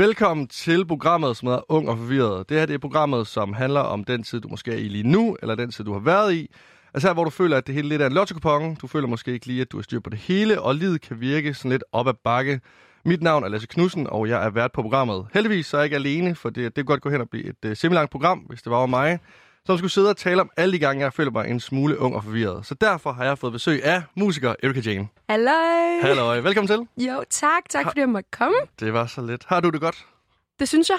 Velkommen til programmet, som hedder Ung og Forvirret. Det her det er programmet, som handler om den tid, du måske er i lige nu, eller den tid, du har været i. Altså her, hvor du føler, at det hele lidt er en lotto Du føler måske ikke lige, at du har styr på det hele, og livet kan virke sådan lidt op ad bakke. Mit navn er Lasse Knudsen, og jeg er vært på programmet. Heldigvis så er jeg ikke alene, for det, det kan godt gå hen og blive et uh, semilangt program, hvis det var over mig, som skulle sidde og tale om alle de gange, jeg føler mig en smule ung og forvirret. Så derfor har jeg fået besøg af musiker Erika Jane. Hallo. Hallo, velkommen til. Jo, tak. Tak fordi jeg måtte komme. Det var så lidt. Har du det godt? Det synes jeg.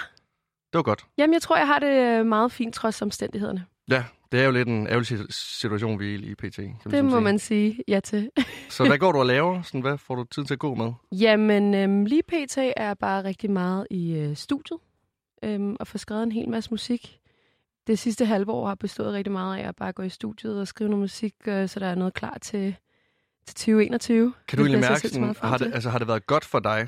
Det var godt. Jamen, jeg tror, jeg har det øh, meget fint trods omstændighederne. Ja, det er jo lidt en ærgerlig situation, vi er i PT. Kan det må sige. man sige ja til. så hvad går du og laver? Sådan, hvad får du tid til at gå med? Jamen, øhm, lige PT er jeg bare rigtig meget i øh, studiet. Øhm, og få skrevet en hel masse musik. Det sidste halve år har bestået rigtig meget af at bare gå i studiet og skrive noget musik, øh, så der er noget klar til, til 2021. Kan du egentlig mærke, sådan, har, det, altså, har det været godt for dig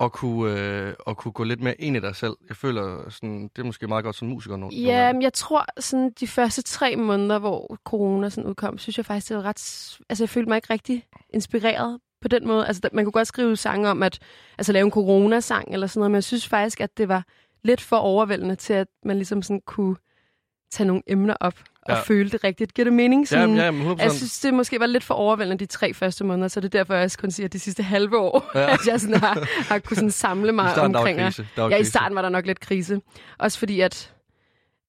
at kunne, øh, at kunne gå lidt mere ind i dig selv. Jeg føler, sådan, det er måske meget godt som musiker nu. Ja, men jeg tror, sådan de første tre måneder, hvor corona sådan udkom, synes jeg faktisk, det var ret... Altså, jeg følte mig ikke rigtig inspireret på den måde. Altså, man kunne godt skrive sange om at altså, lave en corona-sang eller sådan noget, men jeg synes faktisk, at det var lidt for overvældende til, at man ligesom sådan kunne tage nogle emner op og ja. føle det rigtigt. Giver det mening? Sådan, ja, ja, jeg synes, det måske var lidt for overvældende de tre første måneder, så det er derfor, jeg også kun siger, at de sidste halve år, ja. at jeg sådan har, har kunnet sådan samle mig omkring. ja, i starten var der nok lidt krise. Også fordi, at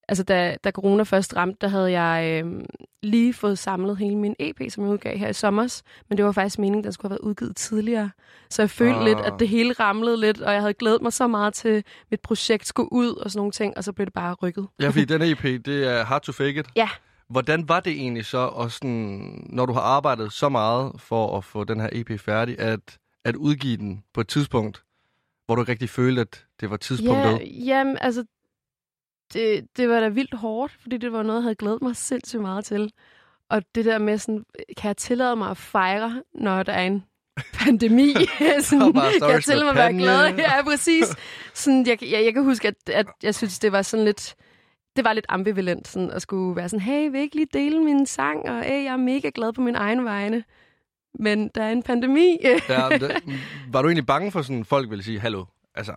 altså da, da corona først ramte, der havde jeg øh, lige fået samlet hele min EP, som jeg udgav her i sommer. Men det var faktisk meningen, at den skulle have været udgivet tidligere. Så jeg følte ah. lidt, at det hele ramlede lidt, og jeg havde glædet mig så meget til, at mit projekt skulle ud og sådan nogle ting, og så blev det bare rykket. Ja, fordi den EP, det er Hard to Fake It. Ja. Hvordan var det egentlig så, og sådan, når du har arbejdet så meget for at få den her EP færdig, at, at udgive den på et tidspunkt, hvor du ikke rigtig følte, at det var tidspunktet? Ja, jamen, altså, det, det var da vildt hårdt, fordi det var noget, jeg havde glædet mig sindssygt meget til. Og det der med sådan, kan jeg tillade mig at fejre, når der er en pandemi? sådan, kan jeg tillade mig at være glad? Ja, præcis. Sådan, jeg, jeg, jeg kan huske, at, at jeg synes, det var sådan lidt det var lidt ambivalent sådan, at skulle være sådan, hey, vil ikke lige dele min sang, og hey, jeg er mega glad på min egen vegne. Men der er en pandemi. ja, det, var du egentlig bange for, sådan folk ville sige, hallo, altså,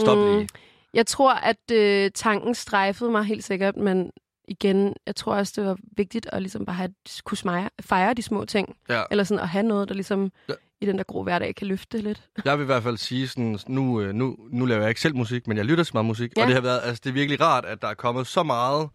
stop mm, lige? Jeg tror, at øh, tanken strejfede mig helt sikkert, men igen, jeg tror også, det var vigtigt at ligesom bare have, kunne smage, fejre de små ting. Ja. Eller sådan at have noget, der ligesom ja. i den der grå hverdag kan løfte lidt. Jeg vil i hvert fald sige, sådan, nu, øh, nu, nu laver jeg ikke selv musik, men jeg lytter til meget musik. Ja. Og det har været, altså, det er virkelig rart, at der er kommet så meget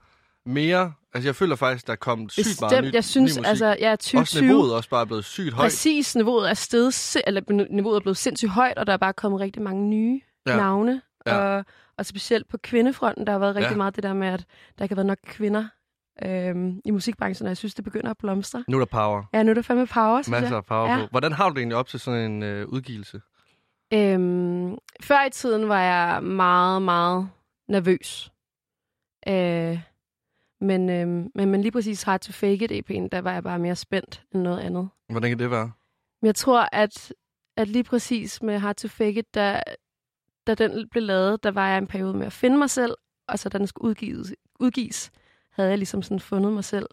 mere. Altså, jeg føler faktisk, der er kommet sygt Bestemt. meget ny, jeg synes, ny musik. Altså, ja, 2020, også niveauet er også bare blevet sygt højt. Præcis, niveauet er sted, eller niveauet er blevet sindssygt højt, og der er bare kommet rigtig mange nye ja. navne. Ja. Og, og specielt på kvindefronten, der har været rigtig ja. meget det der med, at der ikke har været nok kvinder øhm, i musikbranchen, og jeg synes, det begynder at blomstre. Nu er der power. Ja, nu er der fandme power, Masser jeg. af power ja. på. Hvordan har du det egentlig op til sådan en øh, udgivelse? Øhm, før i tiden var jeg meget, meget nervøs. Øh, men, øh, men, men lige præcis Hard to Fake It EP'en, der var jeg bare mere spændt end noget andet. Hvordan kan det være? Jeg tror, at, at lige præcis med Hard to Fake It, der, da den blev lavet, der var jeg en periode med at finde mig selv, og så da den skulle udgives, udgives havde jeg ligesom sådan fundet mig selv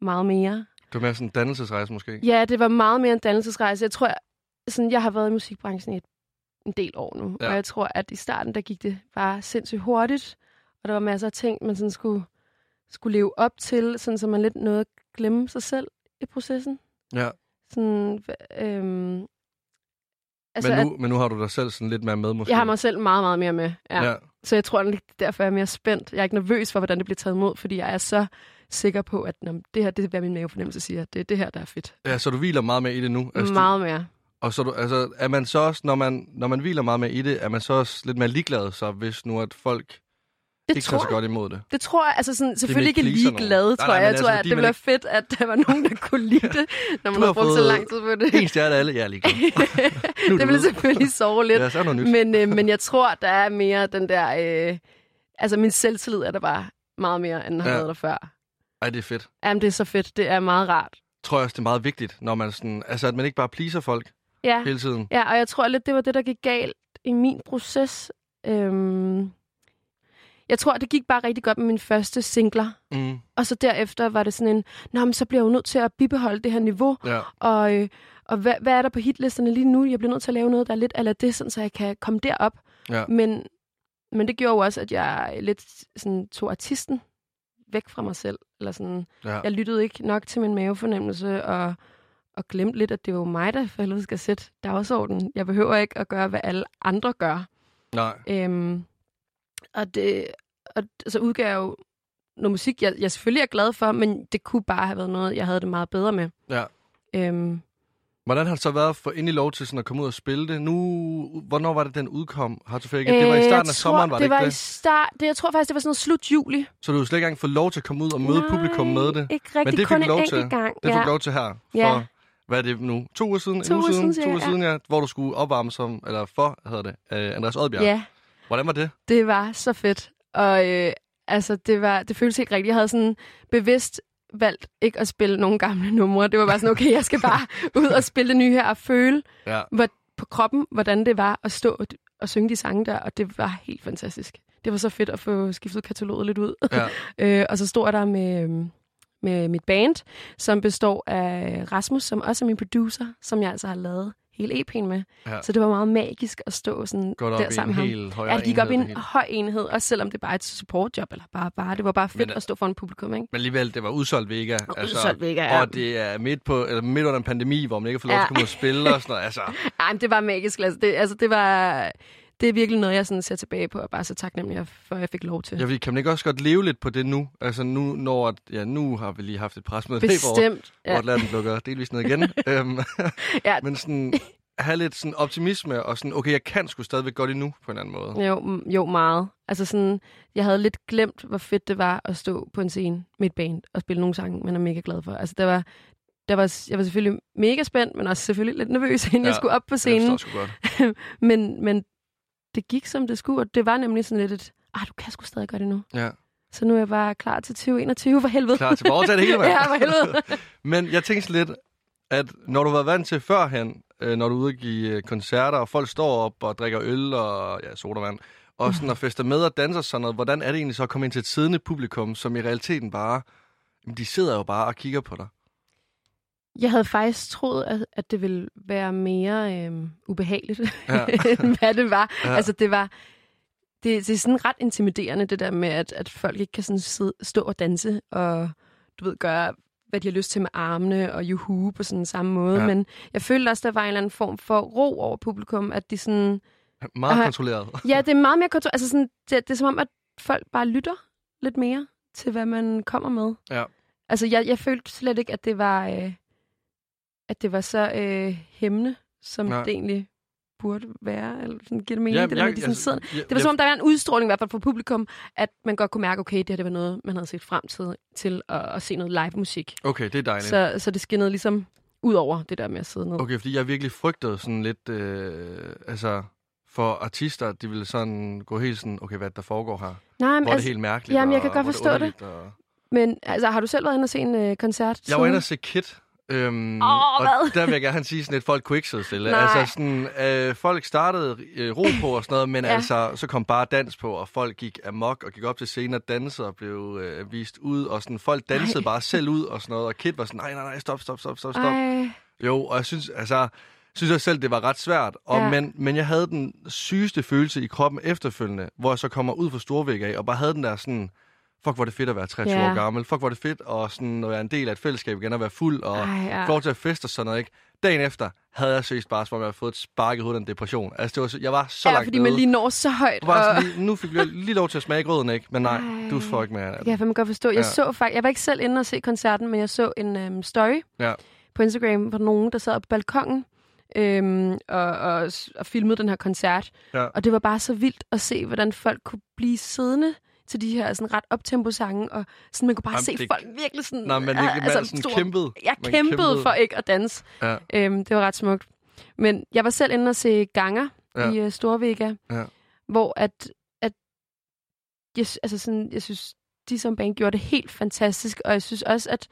meget mere. Det var mere sådan en dannelsesrejse måske? Ja, det var meget mere en dannelsesrejse. Jeg tror, sådan, jeg har været i musikbranchen i et, en del år nu, ja. og jeg tror, at i starten, der gik det bare sindssygt hurtigt, og der var masser af ting, man sådan skulle, skulle leve op til, sådan, så man lidt nåede at glemme sig selv i processen. Ja. Sådan, øhm, Altså, men, nu, at, men nu har du dig selv sådan lidt mere med, måske? Jeg har mig selv meget, meget mere med, ja. ja. Så jeg tror, at derfor er jeg mere spændt. Jeg er ikke nervøs for, hvordan det bliver taget imod, fordi jeg er så sikker på, at når, det her, det er, hvad min mavefornemmelse siger. Det er det her, der er fedt. Ja, så du hviler meget mere i det nu? Altså, meget mere. Og så du, altså, er man så også, når man, når man hviler meget mere i det, er man så også lidt mere ligeglad, så hvis nu at folk det ikke tror så godt imod det. Det tror jeg, altså sådan, selvfølgelig ikke ligeglade, tror jeg. Jeg tror, altså, at det ville være fedt, at der var nogen, der kunne lide det, når man har brugt så lang tid på det. En stjerne alle, jeg er ligeglad. det ville selvfølgelig sove lidt. Ja, så er noget nyt. Men, øh, men jeg tror, der er mere den der... Øh, altså, min selvtillid er der bare meget mere, end den har ja. været der før. Ej, det er fedt. Jamen, det er så fedt. Det er meget rart. Tror jeg også, det er meget vigtigt, når man sådan... Altså, at man ikke bare pleaser folk ja. hele tiden. Ja, og jeg tror lidt, det var det, der gik galt i min proces. Øhm, jeg tror, det gik bare rigtig godt med mine første singler. Mm. Og så derefter var det sådan en, Nå, men så bliver jeg jo nødt til at bibeholde det her niveau. Ja. Og, øh, og hvad, hvad er der på hitlisterne lige nu? Jeg bliver nødt til at lave noget, der er lidt eller det, sådan, så jeg kan komme derop. Ja. Men, men det gjorde jo også, at jeg lidt sådan, tog artisten væk fra mig selv. Eller sådan, Ja. jeg lyttede ikke nok til min mavefornemmelse, og, og glemte lidt, at det var mig, der for helvede skal sætte dagsordenen. Jeg behøver ikke at gøre, hvad alle andre gør. Nej. Øhm, og det, og så udgav jeg jo noget musik, jeg, jeg selvfølgelig er glad for, men det kunne bare have været noget, jeg havde det meget bedre med. Ja. Øhm, Hvordan har det så været få endelig lov til sådan at komme ud og spille det? Nu, hvornår var det, den udkom? Har du fik, det var i øh, starten jeg af sommeren, var det, det ikke var det? i start, det? Jeg tror faktisk, det var sådan noget slut juli. Så du har slet ikke engang fået lov til at komme ud og møde Nej, publikum med det? ikke rigtig. Men det kun fik en lov enkelt til. gang. Det fik ja. du lov til her for, Ja. hvad er det nu? To uger siden? To en uge siden? siden, to uger siden, ja. Hvor du skulle opvarme som, eller for, hedder det, uh, Andreas Oddbjerg. ja, Hvordan var det? det var så fedt. Og øh, altså, det, var, det føltes ikke rigtigt. Jeg havde sådan bevidst valgt ikke at spille nogle gamle numre. Det var bare sådan, okay, jeg skal bare ud og spille det nye her og føle Ja. hvor, på kroppen, hvordan det var at stå og, og synge de sange der, og det var helt fantastisk. Det var så fedt at få skiftet kataloget lidt ud. Ja. øh, og så stod jeg der med, øhm, med mit band, som består af Rasmus, som også er min producer, som jeg altså har lavet hele EP'en med. Ja. Så det var meget magisk at stå sådan Går der sammen en med ham. Ja, det gik op i en høj enhed, også selvom det bare er et supportjob, eller bare bare. Det var bare fedt Men, at stå for en publikum, ikke? Men alligevel, det var udsolgt Vega. Og udsolgt Vega, ja. Og det er midt, på, eller midt under en pandemi, hvor man ikke fået lov til Ja. at komme ud og spille og sådan noget. Altså, Ej, men det var magisk. Altså, det, altså, det var... Det er virkelig noget, jeg sådan ser tilbage på, og bare så taknemmelig for, at jeg fik lov til. jeg ved, kan man ikke også godt leve lidt på det nu? Altså nu, når, at- ja, nu har vi lige haft et presmøde, hvor, Bestemt. hvor Ja. Atlanten lukker delvis ned igen. øhm, Ja. Men sådan, have lidt sådan optimisme, og sådan, okay, jeg kan sgu stadigvæk godt endnu, på en anden måde. Jo, jo, meget. Altså sådan, jeg havde lidt glemt, hvor fedt det var at stå på en scene med et band og spille nogle sange, man er mega glad for. Altså, der var, der var, jeg var selvfølgelig mega spændt, men også selvfølgelig lidt nervøs, inden ja, jeg skulle op på Det scenen. sgu godt. men, men det gik, som det skulle, og det var nemlig sådan lidt et, ah, du kan sgu stadig gøre det nu. Ja. Så nu er jeg bare klar til 2021, for helvede. Klar til at det hele, mand. ja, for helvede. Men jeg sådan lidt, at når du været vant til førhen, øh, når du er ude og give øh, koncerter, og folk står op og drikker øl og ja, sodavand, og sådan og fester med og danser sådan noget, hvordan er det egentlig så at komme ind til et siddende publikum, som i realiteten bare, de sidder jo bare og kigger på dig. Jeg havde faktisk troet, at, at det ville være mere øhm, ubehageligt, Ja. end hvad det var. Ja. Altså, det var... Det, det er sådan ret intimiderende, det der med, at, at folk ikke kan sådan sidde, stå og danse, og du ved, gøre, hvad de har lyst til med armene, og juhu på sådan samme måde. Ja. Men jeg følte også, der var en eller anden form for ro over publikum, at de sådan... Meget kontrolleret. Ja, det er meget mere kontrol. Altså sådan, det, det er som om, at folk bare lytter lidt mere til, hvad man kommer med. Ja. Altså, jeg, jeg følte slet ikke, at det var, øh, at det var så øh, hæmmende, som Nej. Det egentlig burde være. Eller sådan, giver det mening, Ja, det der med, at de sådan sidder. jeg, Det var som om, der var en udstråling, i hvert fald for publikum, at man godt kunne mærke, okay, det her det var noget, man havde set frem til, til at, at se noget live musik. Okay, det er dejligt. Så, så det skinnede ligesom ud over det der med at sidde ned. Okay, fordi jeg virkelig frygtede sådan lidt, øh, altså for artister, de ville sådan gå helt sådan, okay, hvad er det, der foregår her? Nej, Hvor men, det altså, helt mærkeligt. jamen, jeg kan godt hvor forstå det. Og... men altså, har du selv været inde og se en øh, koncert? Jeg var inde og se Kit. Øhm, Åh, og hvad? der vil jeg gerne sige sådan, at folk kunne ikke sidde stille. Nej. Altså sådan, øh, folk startede øh, ro på og sådan noget, men ja. Altså, så kom bare dans på, og folk gik amok og gik op til scenen og dansede og blev øh, vist ud, og sådan, folk dansede Ej. bare selv ud og sådan noget, og Kit var sådan, nej, nej, nej, stop, stop, stop, stop, stop. Ej, Jo, og jeg synes, altså, synes jeg selv, det var ret svært. Og, Ja. men, men jeg havde den sygeste følelse i kroppen efterfølgende, hvor jeg så kommer ud fra Storvæk af, og bare havde den der sådan, fuck, hvor er det fedt at være 23 Ja. år gammel. Fuck, hvor er det fedt at, sådan, at være en del af et fællesskab igen, og være fuld, og ej, ja. få lov til at feste og sådan noget, ikke? Dagen efter havde jeg seriøst bare, som om jeg havde fået et spark i hovedet af en depression. Altså, det var, så, jeg var så ja, langt fordi nede. man lige når så højt. Og- sådan, lige, nu fik jeg lige lov til at smage grøden, ikke? Men nej, Ej. du får ikke mere af Det kan jeg fandme godt forstå. Jeg, Ja. så faktisk, jeg var ikke selv inde og se koncerten, men jeg så en øhm, story Ja. på Instagram, hvor nogen, der sad på balkongen øhm, og, og, og filmede den her koncert. Ja. Og det var bare så vildt at se, hvordan folk kunne blive siddende til de her sådan ret optempo-sange, og sådan, man kunne bare Jamen, se det- folk virkelig sådan... Nej, men det, ah, man altså, sådan stor- kæmpede. Jeg Man kæmpede, kæmpede. for ikke at danse. Ja. Øhm, det var ret smukt. Men jeg var selv inde og se Ganger Ja. i uh, Storvega, Ja. hvor at, at jeg, altså sådan, jeg synes, de som band gjorde det helt fantastisk, og jeg synes også, at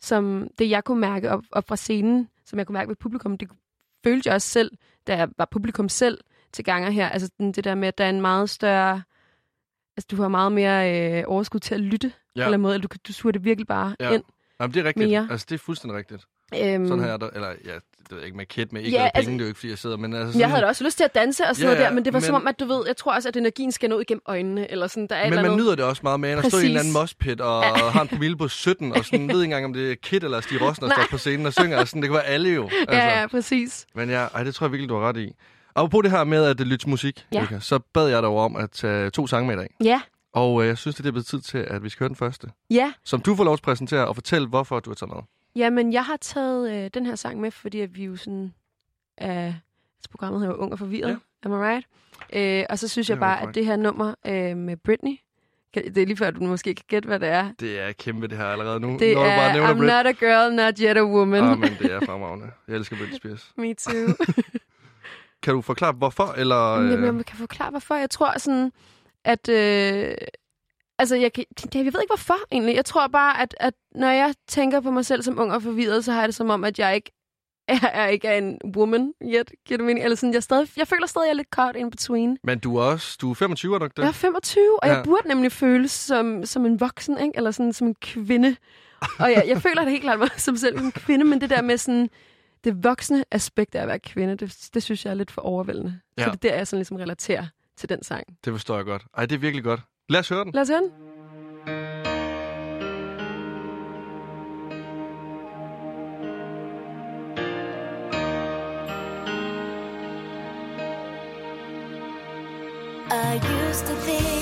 som det, jeg kunne mærke op, op fra scenen, som jeg kunne mærke ved publikum, det følte jeg også selv, da jeg var publikum selv til Ganger her. Altså den- det der med, at der er en meget større... Altså, du har meget mere øh, overskud til at lytte ja. på en eller anden måde, eller du, du suger det virkelig bare Ja. ind. Jamen, det er rigtigt. Mere. Altså, det er fuldstændig rigtigt. Øhm, Sådan her, der, eller ja, det ved jeg ikke med kæt med ikke Ja, penge, altså- det er jo ikke, fordi jeg sidder, men altså jeg sådan, havde da også lyst til at danse og sådan Ja, noget der, men det var men... som om, at du ved, jeg tror også, at energien skal nå igennem øjnene, eller sådan, der er Men man andet. nyder det også meget med, at stå i en eller anden Præcis. moshpit og har en promille på 17, og sådan, ved ikke engang, om det er Kit eller Stig Rossen, der står på scenen og synger. Og sådan, det kan være alle jo. Altså. Ja, ja, præcis. Men ja, ej, det tror jeg virkelig, du har ret i. Og på det her med at lytte musik, Ja. Luca, så bad jeg dig om at tage to sange med i dag. Ja, Og øh, jeg synes, det er blevet tid til, at vi skal høre den første. ja. Som du får lov til at præsentere og fortælle, hvorfor du har taget med. Jamen, jeg har taget øh, den her sang med, fordi at vi jo sådan er... Altså, programmet hedder Ung og Forvirret, Ja. am I right? Øh, og så synes jeg bare, at det her nummer øh, med Britney, det er lige før, du måske kan gætte, hvad det er. Det er kæmpe, det her allerede nu. Det Når bare er nævner I'm Brit. not a girl, not yet a woman. Ah, men det er fremragende. Jeg elsker Britney Spears. Me too. Kan du forklare, hvorfor? Eller, øh, Jamen, jeg kan forklare, hvorfor. Jeg tror sådan, at... Øh, altså, jeg, kan, jeg ved ikke, hvorfor egentlig. Jeg tror bare, at, at når jeg tænker på mig selv som ung og forvirret, så har jeg det som om, at jeg ikke er, er ikke er en woman yet. Giver det mening? Eller sådan, jeg, stadig, jeg føler stadig, at jeg er lidt caught in between. Men du er også, du er 25, er du ikke det? Jeg er 25, og Ja. jeg burde nemlig føles som, som en voksen, ikke? eller sådan som en kvinde. Og jeg, jeg føler det helt klart mig som selv en kvinde, men det der med sådan det voksne aspekt af at være kvinde, det, det synes jeg er lidt for overvældende. Ja. Så det er der, jeg sådan ligesom relaterer til den sang. Det forstår jeg godt. Ej, det er virkelig godt. Lad os høre den. Lad os høre den. I used to think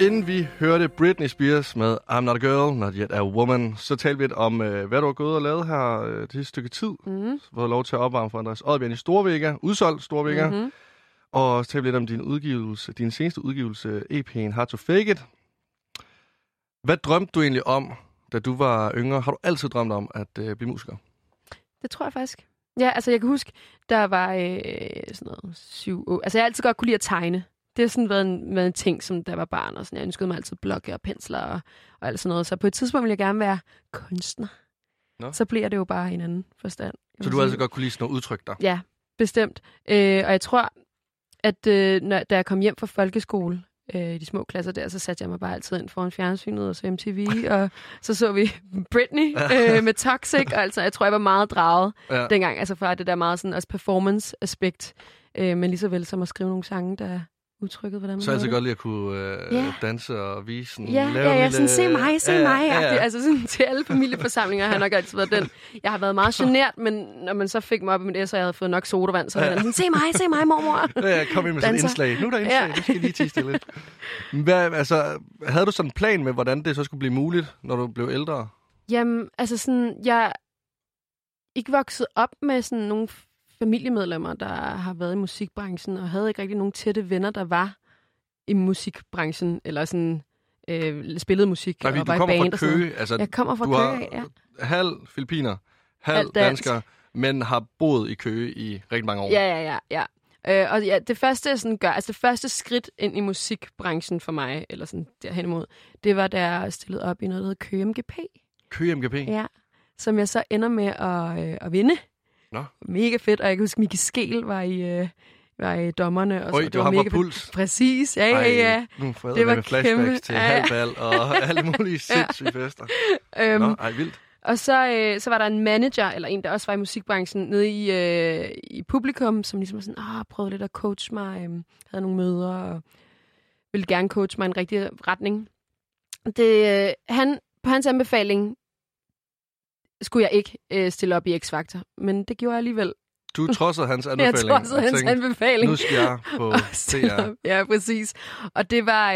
Inden vi hørte Britney Spears med I'm Not a Girl, Not Yet a Woman, så talte vi lidt om, øh, hvad du har gået og lavet her øh, det sidste stykke tid. Mm. Fået lov til at opvarme for Andreas Oddbjørn i Storvægger, udsolgt Storvægger. Mm-hmm. Og så talte vi lidt om din udgivelse, din seneste udgivelse, EP'en Hard to Fake It. Hvad drømte du egentlig om, da du var yngre? Har du altid drømt om at øh, blive musiker? Det tror jeg faktisk. Ja, altså jeg kan huske, der var øh, sådan noget syv år. Altså jeg har altid godt kunne lide at tegne. Det har sådan været en, været en ting, som da jeg var barn. Og sådan. Jeg ønskede mig altid blokke og pensler og, og alt sådan noget. Så på et tidspunkt ville jeg gerne være kunstner. Nå. Så bliver det jo bare en anden forstand. Så du har altid godt kunne lide sådan noget udtryk dig? Ja, bestemt. Øh, og jeg tror, at øh, når, da jeg kom hjem fra folkeskole, øh, i de små klasser der, så satte jeg mig bare altid ind foran fjernsynet og så MTV, og så så vi Britney øh, med Toxic, og altså, jeg tror, jeg var meget draget Ja. dengang, altså fra det der meget sådan også performance-aspekt, øh, men lige så vel som at skrive nogle sange, der udtrykket, hvordan man Så jeg havde godt lide at kunne øh, Ja. danse og vise sådan, Ja, lave ja, en ja, sådan, se mig, se ja, mig. Ja, ja. Altså sådan, til alle familieforsamlinger har jeg nok altid været den. Jeg har været meget genert, men når man så fik mig op i mit S, og jeg havde fået nok sodavand, så var jeg sådan, se mig, se mig, mormor. Ja, kom ind med sådan et indslag. Nu er der indslag, Ja. ja. du skal lige tige stille. Hvad, altså, havde du sådan en plan med, hvordan det så skulle blive muligt, når du blev ældre? Jamen, altså sådan, jeg ikke vokset op med sådan nogle familiemedlemmer, der har været i musikbranchen, og havde ikke rigtig nogen tætte venner, der var i musikbranchen, eller sådan øh, spillede musik Nej, og du var i kommer band fra. Køge. Altså, Jeg kommer fra du Køge, ja. halv filipiner, halv Halv dansk. dansker, men har boet i Køge i rigtig mange år. Ja, ja, ja, ja. Øh, og ja, det første, jeg sådan gør, altså det første skridt ind i musikbranchen for mig, eller sådan derhen imod, det var, da jeg stillede op i noget, der hedder Køge MGP. Køge MGP. Ja. Som jeg så ender med at, øh, at vinde. Nå. Mega fedt, og jeg kan huske, Miki Skel var i, øh, var i dommerne. Og Øj, så, det var ham mega Puls. Præcis, ja, ja, ja. nu får Det var med flashbacks kæmpe. til Ja, ja. halvbal og alle mulige sindssyge fester. Øhm, Nå, ej, vildt. Og så, øh, så var der en manager, eller en, der også var i musikbranchen, nede i, øh, i publikum, som ligesom var sådan, ah, prøvede lidt at coach mig, øh, havde nogle møder, og ville gerne coach mig i en rigtig retning. Det, øh, han, på hans anbefaling skulle jeg ikke øh, stille op i X-Factor, men det gjorde jeg alligevel. Du trodsede hans Jeg anbefaling. også, og hans tænkte, anbefaling. Nu skal jeg på DR. Ja, præcis. Og det var,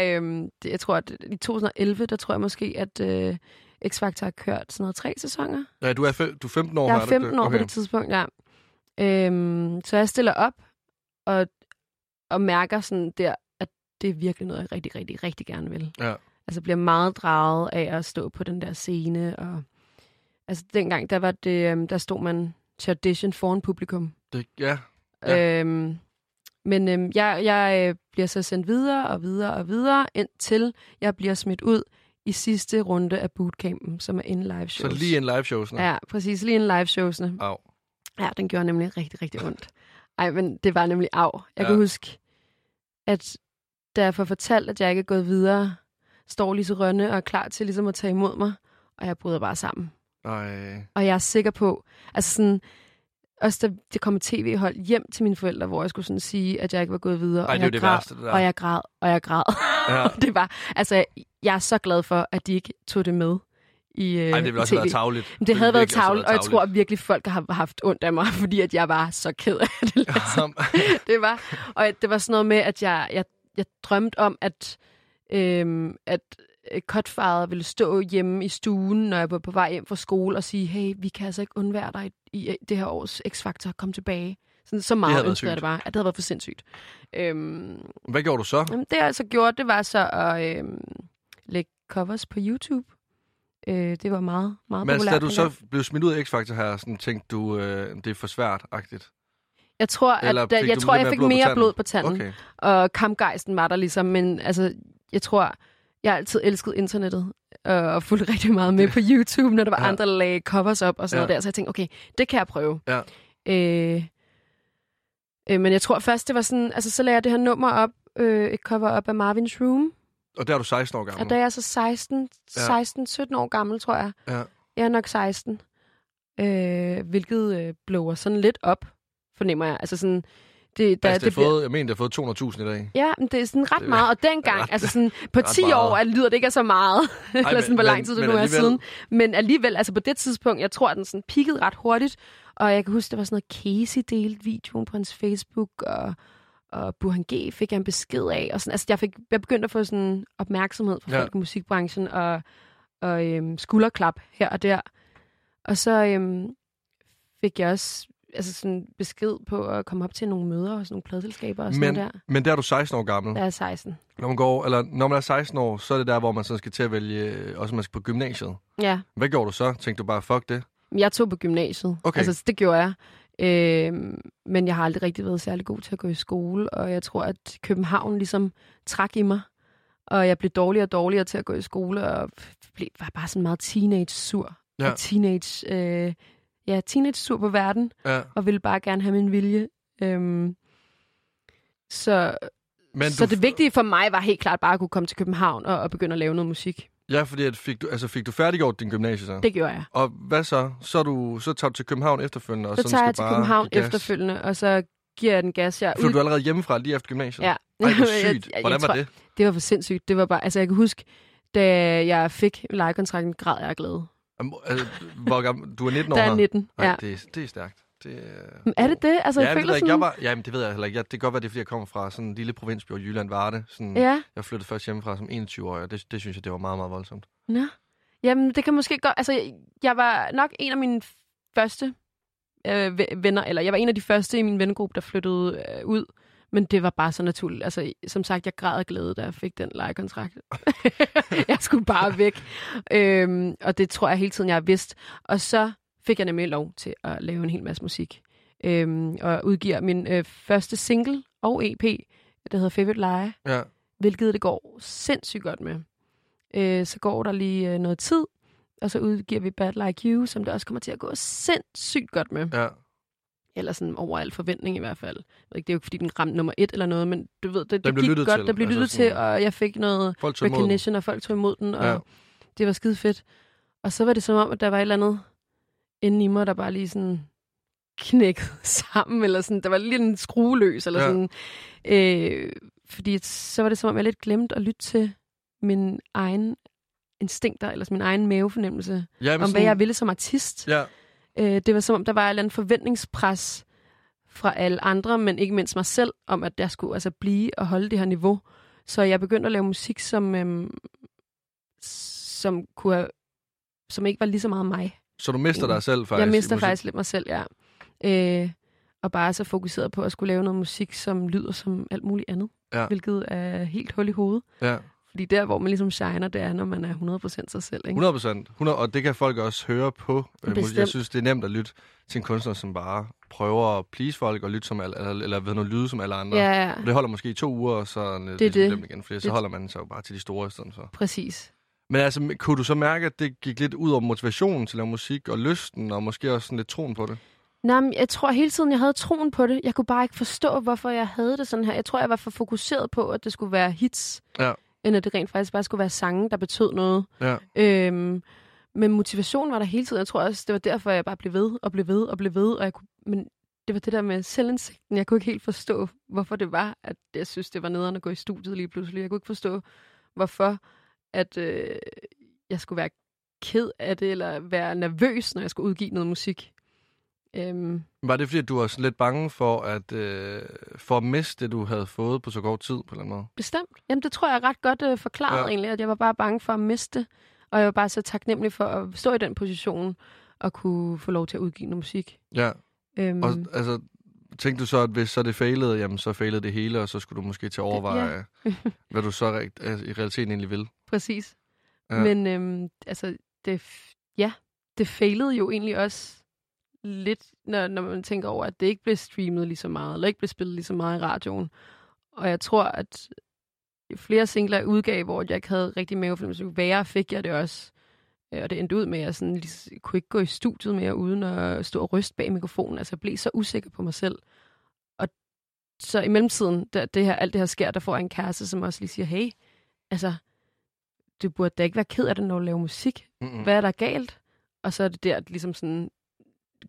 det, jeg tror, at i 2011, der tror jeg måske, at øh, X-Factor har kørt sådan noget tre sæsoner. Ja, du er, du er 15 år Jeg er du ikke 15 år det? på det tidspunkt, ja. Øhm, så jeg stiller op og, og mærker sådan der, at det er virkelig noget, jeg rigtig, rigtig, rigtig gerne vil. Ja. Altså bliver meget draget af at stå på den der scene. Og, altså dengang, der, var det, øhm, der stod man til audition foran publikum. Det, ja, Ja. Øhm, men øhm, jeg, jeg øh, bliver så sendt videre og videre og videre, indtil jeg bliver smidt ud i sidste runde af bootcampen, som er en live så shows. lige en live show. Sådan. Ja, præcis. Lige en live showsene. Au. Ja, den gjorde nemlig rigtig, rigtig ondt. Ej, men det var nemlig af. Jeg Ja. kan huske, at da jeg får fortalt, at jeg ikke er gået videre, står Lise Rønne og er klar til ligesom at tage imod mig, og jeg bryder bare sammen. Ej. Og jeg er sikker på, altså sådan, også da det kom et tv-hold hjem til mine forældre, hvor jeg skulle sådan sige, at jeg ikke var gået videre. Ej, og det jeg det græd, værste, det der. Og jeg græd, og jeg græd. Ja. det var, altså, jeg er så glad for, at de ikke tog det med i øh, Ej, det ville også tv. været tavligt. Det havde været tavligt, og jeg tror at virkelig, folk har haft ondt af mig, fordi at jeg var så ked af det. Altså, det var, og det var sådan noget med, at jeg, jeg, jeg drømte om, at, øhm, at øh, Cutfather ville stå hjemme i stuen, når jeg var på vej hjem fra skole, og sige, hey, vi kan altså ikke undvære dig i, det her års X-Factor, kom tilbage. Sådan, så meget været ønskede jeg det bare, at det havde været for sindssygt. Øhm, Hvad gjorde du så? Jamen, det jeg altså gjorde, det var så at øhm, lægge covers på YouTube. Øh, det var meget, meget Men altså, populært. da du så blev smidt ud af X-Factor her, sådan tænkte du, øh, det er for svært-agtigt. Jeg tror, at, Eller da, jeg, tror, jeg fik mere blod på tanden. Okay. Og kampgejsten var der ligesom. Men altså, jeg tror, jeg har altid elsket internettet. øh, Og fulgte rigtig meget med på YouTube, når der var Ja. andre, der lagde covers op og sådan Ja. noget der. Så jeg tænkte, okay, det kan jeg prøve. Ja. Øh, øh, men jeg tror først, det var sådan... Altså, så lagde jeg det her nummer op, øh, et cover op af Marvin's Room. Og der er du 16 år gammel. Og der er jeg så 16, 16-17 år gammel, tror jeg. Ja. Jeg er nok 16. Øh, hvilket øh, blower sådan lidt op, fornemmer jeg. Altså sådan, det, der, altså, det det har fået, jeg mener, det har fået 200.000 i dag. Ja, men det er sådan ret Det meget. Og dengang, ret- altså sådan, på ret 10 meget. år er, lyder det ikke af så meget. Eller men- sådan, hvor lang tid det nu er siden. Men alligevel, altså på det tidspunkt, jeg tror, at den sådan peakede ret hurtigt. Og jeg kan huske, der var sådan noget Casey delt videoen på hans Facebook, og, og Burhan G fik jeg en besked af. Og sådan, altså, jeg, fik, jeg begyndte at få sådan opmærksomhed fra Ja. folk i musikbranchen, og, og øhm, skulderklap her og der. Og så øhm, fik jeg også altså sådan besked på at komme op til nogle møder og sådan nogle pladselskaber og sådan Men, der. men der er du 16 år gammel. Jeg er 16. Når man, går, eller når man er 16 år, så er det der, hvor man så skal til at vælge, øh, også man skal på gymnasiet. Ja, Hvad gjorde du så? Tænkte du bare, fuck det? jeg tog på gymnasiet. Okay. Altså, det gjorde jeg. Øhm, men jeg har aldrig rigtig været særlig god til at gå i skole, og jeg tror, at København ligesom trak i mig. Og jeg blev dårligere og dårligere til at gå i skole, og blev, var bare sådan meget teenage-sur. Ja. Og teenage, øh, ja, teenage-sur på verden, Ja. og ville bare gerne have min vilje. Øhm, så Men så du, det vigtige for mig var helt klart bare at kunne komme til København og, og begynde at lave noget musik. Ja, fordi at fik du, altså fik du færdiggjort din gymnasie så? Det gjorde jeg. Og hvad så? Så, er du, så tager du til København efterfølgende? Og Så tager jeg til København efterfølgende, og så giver jeg den gas. Jeg Flyttede du allerede hjemmefra lige efter gymnasiet? Ja. Ej, hvor sygt. jeg- Hvordan jeg var tror- det? Det var for sindssygt. Det var bare, altså jeg kan huske, da jeg fik lejekontrakten, græd jeg glæde. Altså, Hvor gammel? Du er 19 år Der er her? 19, Ej, ja. det, er- det er stærkt. Det, er- Men er det det? Altså, ja, jeg det føler jeg, ikke. sådan... jeg var, jamen, det ved jeg heller ikke. Jeg, det kan godt være, det er, fordi jeg kommer fra sådan en lille provinsby, Jylland Varde. Sådan, Ja, Jeg flyttede først hjemmefra som 21-årig, og det, det synes jeg, det var meget, meget voldsomt. nå. Jamen, det kan måske godt... Altså, jeg, jeg var nok en af mine første øh, ve- venner, eller jeg var en af de første i min vennegruppe, der flyttede øh, ud. Men det var bare så naturligt. Altså, som sagt, jeg græd af glæde, da jeg fik den lejekontrakt. jeg skulle bare væk. Øhm, og det tror jeg hele tiden, jeg har vidst. Og så fik jeg nemlig lov til at lave en hel masse musik. Øhm, og udgiver min øh, første single og EP, der hedder Favorite Lie, Ja. hvilket det går sindssygt godt med. Øh, så går der lige øh, noget tid, og så udgiver vi Bad Like You, som det også kommer til at gå sindssygt godt med. ja. Eller sådan over al forventning i hvert fald. Jeg ved ikke, Det er jo ikke, fordi den ramte nummer et eller noget, men du ved, det, det gik godt. til, Der blev altså lyttet sådan- til, og jeg fik noget recognition, og folk tog imod den, og Ja. det var skide fedt. Og så var det som om, at der var et eller andet inde i mig, der bare lige sådan knækkede sammen, eller sådan, der var lige en skrue løs, eller Ja. sådan. Øh, fordi så var det som om, jeg lidt glemte at lytte til min egen instinkter, eller min egen mavefornemmelse, Ja, om hvad jeg ville som artist. Ja, Øh, det var som om, der var et eller andet forventningspres fra alle andre, men ikke mindst mig selv, om at jeg skulle altså blive og holde det her niveau. Så jeg begyndte at lave musik, som, øhm, som, kunne have, som ikke var lige så meget mig. så du mister dig selv faktisk. jeg mister faktisk lidt mig selv, ja. Øh, og bare er så fokuseret på at skulle lave noget musik, som lyder som alt muligt andet. Ja. Hvilket er helt hul i hovedet. Ja, Fordi der, hvor man ligesom shiner, det er, når man er 100% sig selv. Ikke? 100 procent. Og det kan folk også høre på. øh, musik. Jeg Bestemt. synes, det er nemt at lytte til en kunstner, som bare prøver at please folk og lytte som alle, eller, eller ved noget lyde som alle andre. Ja, ja, Og det holder måske i to uger, og så er det, ligesom det. igen, fordi så Det- holder man sig jo bare til de store i stedet for. præcis. Men altså, kunne du så mærke, at det gik lidt ud over motivationen til at lave musik, og lysten, og måske også sådan lidt troen på det? Nej, men jeg tror hele tiden, jeg havde troen på det. Jeg kunne bare ikke forstå, hvorfor jeg havde det sådan her. Jeg tror, jeg var for fokuseret på, at det skulle være hits, Ja. End at det rent faktisk bare skulle være sange, der betød noget. Ja. Øhm, men motivation var der hele tiden. Jeg tror også, det var derfor, jeg bare blev ved og blev ved og blev ved. Og jeg kunne, men det var det der med selvindsigten. Jeg kunne ikke helt forstå, hvorfor det var, at jeg synes, det var nederen at gå i studiet lige pludselig. Jeg kunne ikke forstå, hvorfor at øh, jeg skulle være ked af det, eller være nervøs, når jeg skulle udgive noget musik. Øhm, Var det fordi, at du var lidt bange for at, øh, for at miste det, du havde fået på så kort tid på en eller anden måde? Bestemt. Jamen, det tror jeg ret godt øh, forklaret Ja. ja. egentlig, at jeg var bare bange for at miste det. Og jeg var bare så taknemmelig for at stå i den position og kunne få lov til at udgive noget musik. Ja. Øhm, Og altså, tænkte du så, at hvis så det failede, jamen så failede det hele, og så skulle du måske til at overveje, hvad du så rigt, altså, i realiteten egentlig vil? Præcis. Ja. Ja. Men øhm, altså, det, ja, det failede jo egentlig også lidt, når, når man tænker over, at det ikke blev streamet lige så meget, eller ikke blev spillet lige så meget i radioen. Og jeg tror, at flere singler jeg udgav, hvor jeg ikke havde rigtig mavefornemmelse, jo værre fik jeg det også. Øh, Og det endte ud med, at jeg sådan, lige, kunne ikke gå i studiet mere, uden at stå og ryste bag mikrofonen. Altså, jeg blev så usikker på mig selv. Og så i mellemtiden, da det her, alt det her sker, der får jeg en kæreste, som også lige siger, hey, altså, du burde da ikke være ked af det, når du laver musik. Mm-mm. Hvad er der galt? Og så er det der, at ligesom sådan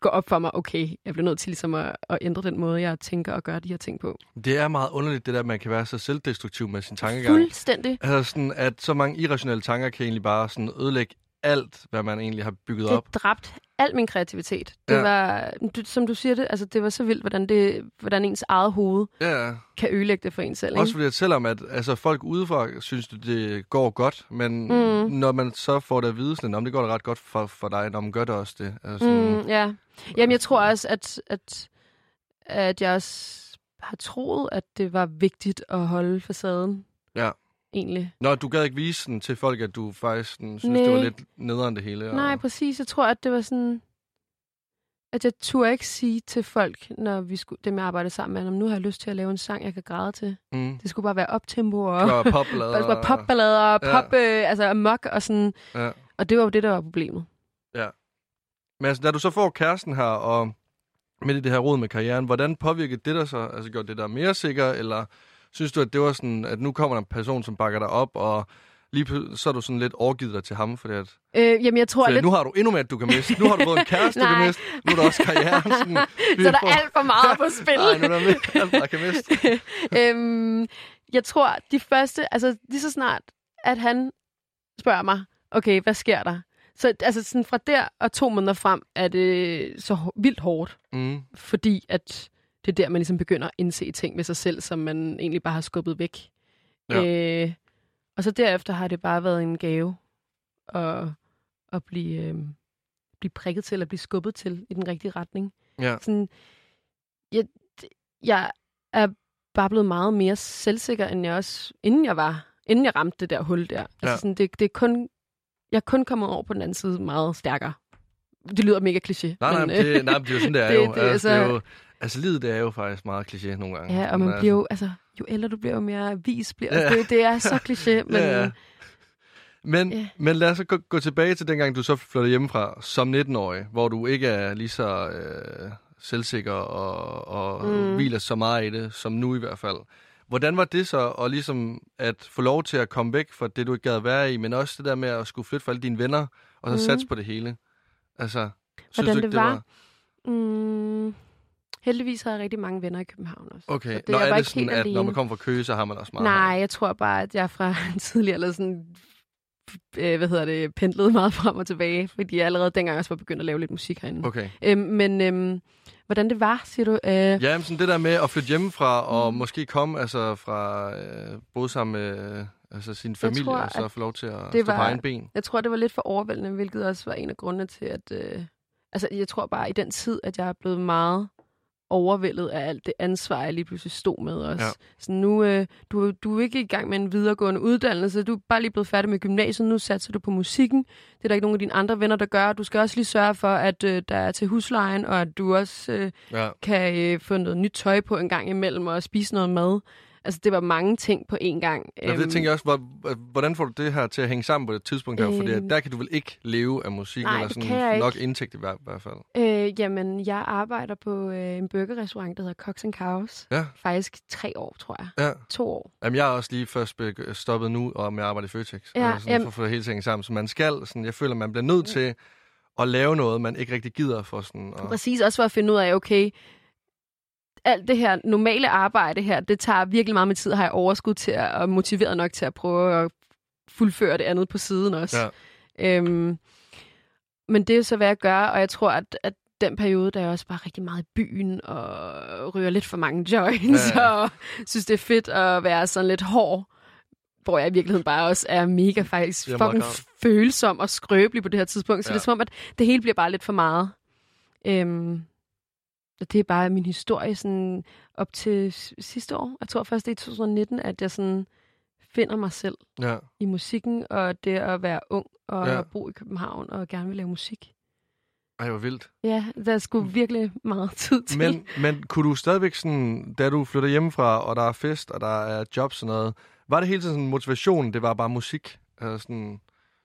går op for mig, okay, jeg bliver nødt til ligesom at, at ændre den måde, jeg tænker og gør de her ting på. Det er meget underligt, det der, at man kan være så selvdestruktiv med sin tankegang. Fuldstændig. Altså sådan, at så mange irrationelle tanker kan egentlig bare sådan ødelægge alt, hvad man egentlig har bygget Det op. dræbte al min kreativitet. Det Ja. var, som du siger det, altså det var så vildt, hvordan, det, hvordan ens eget hoved Ja, kan ødelægge det for en selv. også Ikke? fordi at selvom at, altså, folk udefra synes, det, det går godt, men Mm. når man så får det at vide, sådan, om det går da ret godt for, for dig, når man gør det også det. Altså, sådan, Mm, ja. Jamen, jeg tror også, at, at, at jeg også har troet, at det var vigtigt at holde facaden. Ja. Egentlig. Nå, du gad ikke vise den til folk, at du faktisk sådan, synes, det Nej. var lidt nederen det hele. og- Nej, præcis. Jeg tror, at det var sådan... At jeg turde ikke sige til folk, når vi skulle, dem jeg arbejdede sammen med, om nu har jeg lyst til at lave en sang, jeg kan græde til. Mm. Det skulle bare være optempo og... Det. Det skulle være popballader og Ja. pop, øh, altså amok og sådan. Ja. Og det var jo det, der var problemet. Men altså, da du så får kæresten her, og midt i det her rod med karrieren, hvordan påvirkede det dig så? Altså, gjorde det dig mere sikker, eller synes du, at det var sådan, at nu kommer der en person, som bakker dig op, og lige så er du sådan lidt overgivet dig til ham, fordi at, Øh, jamen, jeg tror fordi at lidt... nu har du endnu mere, du kan miste. Nu har du både en kæreste, du kan miste, nu er der også karrieren. Sådan, Så er der får- alt for meget på spil. Nej, nu er der mere, alt, der kan miste. øhm, jeg tror, de første, altså lige så snart, at han spørger mig, okay, hvad sker der? Så altså sådan fra der og to måneder frem, er det så vildt hårdt, Mm. fordi at det er der, man ligesom begynder at indse ting med sig selv, som man egentlig bare har skubbet væk. Ja. Øh, og så derefter har det bare været en gave at, at blive, øh, blive prikket til, at blive skubbet til i den rigtige retning. Ja. Sådan, jeg, jeg er bare blevet meget mere selvsikker, end jeg også, inden jeg var, inden jeg ramte det der hul der. Altså Ja. sådan, det, det er kun, jeg er kun kommet over på den anden side meget stærkere. Det lyder mega kliché. Nej, nej, men, men øh, det, nej, men det er jo sådan, det er det- jo. det- altså, det er altså- jo altså, livet det er jo faktisk meget kliché nogle gange. Ja, og Men man altså- bliver jo, altså, jo ældre du bliver, jo mere vis bliver. Altså, Ja. det, det er så kliché, men Ja. Men, Ja. men lad os så gå, gå tilbage til dengang, du så flyttede hjemmefra som 19-årig, hvor du ikke er lige så øh, selvsikker og, og mm. hviler så meget i det, som nu i hvert fald. Hvordan var det så at, ligesom at få lov til at komme væk fra det, du ikke gad at være i, men også det der med at skulle flytte for alle dine venner, og så Mm. satse på det hele? Altså, synes Hvordan du ikke, det var? Mm, heldigvis har jeg rigtig mange venner i København også. Okay, Så det, Nå, er var det ikke sådan, at alene. når man kommer fra Køge, så har man også meget? Nej, jeg tror bare, at jeg fra tidligere eller sådan, øh, hvad hedder det, pendlede meget frem og tilbage, fordi jeg allerede dengang også var begyndt at lave lidt musik herinde. Okay. Øhm, men øhm, hvordan det var, siger du? Øh, Ja, men sådan det der med at flytte hjemmefra, og Mm. måske komme altså, fra øh, både sammen med øh, altså, sin familie, tror, og så få lov til at det stå på var- egen ben. Jeg tror, det var lidt for overvældende, hvilket også var en af grundene til, at... Øh, altså, jeg tror bare i den tid, at jeg er blevet meget overvældet af alt det ansvar, jeg lige pludselig stod med også. Ja. Ja. Så nu, øh, du, du er ikke i gang med en videregående uddannelse, du er bare lige blevet færdig med gymnasiet, nu satser du på musikken. Det er der ikke nogen af dine andre venner, der gør. Du skal også lige sørge for, at øh, der er til huslejen, og at du også øh, Ja. kan øh, få noget nyt tøj på en gang imellem, og spise noget mad. Altså, det var mange ting på én gang. Ja, det tænker jeg også, hvor- hvordan får du det her til at hænge sammen på det tidspunkt her? Fordi Øhm. der kan du vel ikke leve af musik, Nej, eller sådan nok ikke. indtægt i hvert, hvert fald. Øh, jamen, jeg arbejder på øh, en burgerrestaurant, der hedder Cox and Cows. Ja, Faktisk tre år, tror jeg. ja. To år. Jamen, jeg er også lige først stoppet nu, og med at arbejde i Føtex. Ja, altså sådan, jamen- for at få det hele ting sammen. Så man skal, sådan, jeg føler, man bliver nødt til at lave noget, man ikke rigtig gider for sådan. Og, Præcis også for at finde ud af, okay, alt det her normale arbejde her, det tager virkelig meget med tid, har jeg overskud til at, og motiveret nok til at prøve at fuldføre det andet på siden også. Ja. Øhm, men det er så, hvad jeg gør, og jeg tror, at, at den periode, der er jeg også bare rigtig meget i byen, og ryger lidt for mange joints, Ja, og synes, det er fedt at være sådan lidt hård, hvor jeg i virkeligheden bare også er mega faktisk er fucking følsom og skrøbelig på det her tidspunkt, så Ja. det er som om, at det hele bliver bare lidt for meget. Øhm, og det er bare min historie sådan op til sidste år. Jeg tror først, det er i 2019, at jeg sådan finder mig selv ja. i musikken, og det at være ung og Ja. bo i København og gerne vil lave musik. Ej, hvor vildt. Ja, der er sgu virkelig meget tid til. Men, men kunne du stadigvæk sådan, da du flytter hjemmefra, og der er fest, og der er jobs og noget, var det hele tiden sådan motivation, det var bare musik? Altså sådan,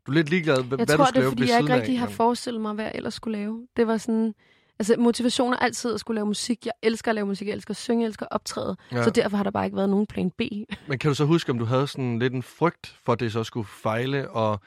du er lidt ligeglad, jeg hvad tror, du det skal er, lave fordi ved jeg ikke rigtig har forestillet mig, hvad jeg ellers skulle lave. Det var sådan... Altså, motivation er altid at skulle lave musik. Jeg elsker at lave musik, jeg elsker at synge, jeg elsker at optræde. Ja. Så derfor har der bare ikke været nogen plan B. Men kan du så huske, om du havde sådan lidt en frygt for, at det så skulle fejle, og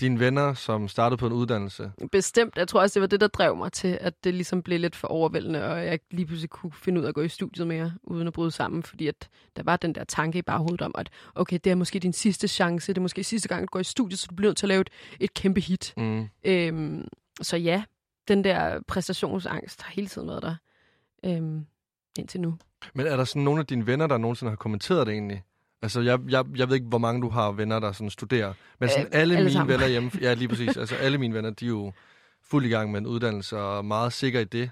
dine venner, som startede på en uddannelse. Bestemt. Jeg tror også, det var det, der drev mig til, at det ligesom blev lidt for overvældende, og jeg lige pludselig kunne finde ud af at gå i studiet mere, uden at bryde sammen, fordi at der var den der tanke i baghovedet om, at okay, det er måske din sidste chance, det er måske sidste gang, du går i studiet, så du bliver nødt til at lave et, et kæmpe hit. Mm. Øhm, så ja, den der præstationsangst har hele tiden været der øhm, indtil nu. Men er der sådan nogle af dine venner, der nogensinde har kommenteret det egentlig? Altså, jeg, jeg, jeg ved ikke, hvor mange du har venner, der sådan studerer. Men sådan Øh, alle, alle mine sammen. venner hjemme... Ja, lige præcis. Altså, alle mine venner, de er jo fuld i gang med en uddannelse og meget sikre i det.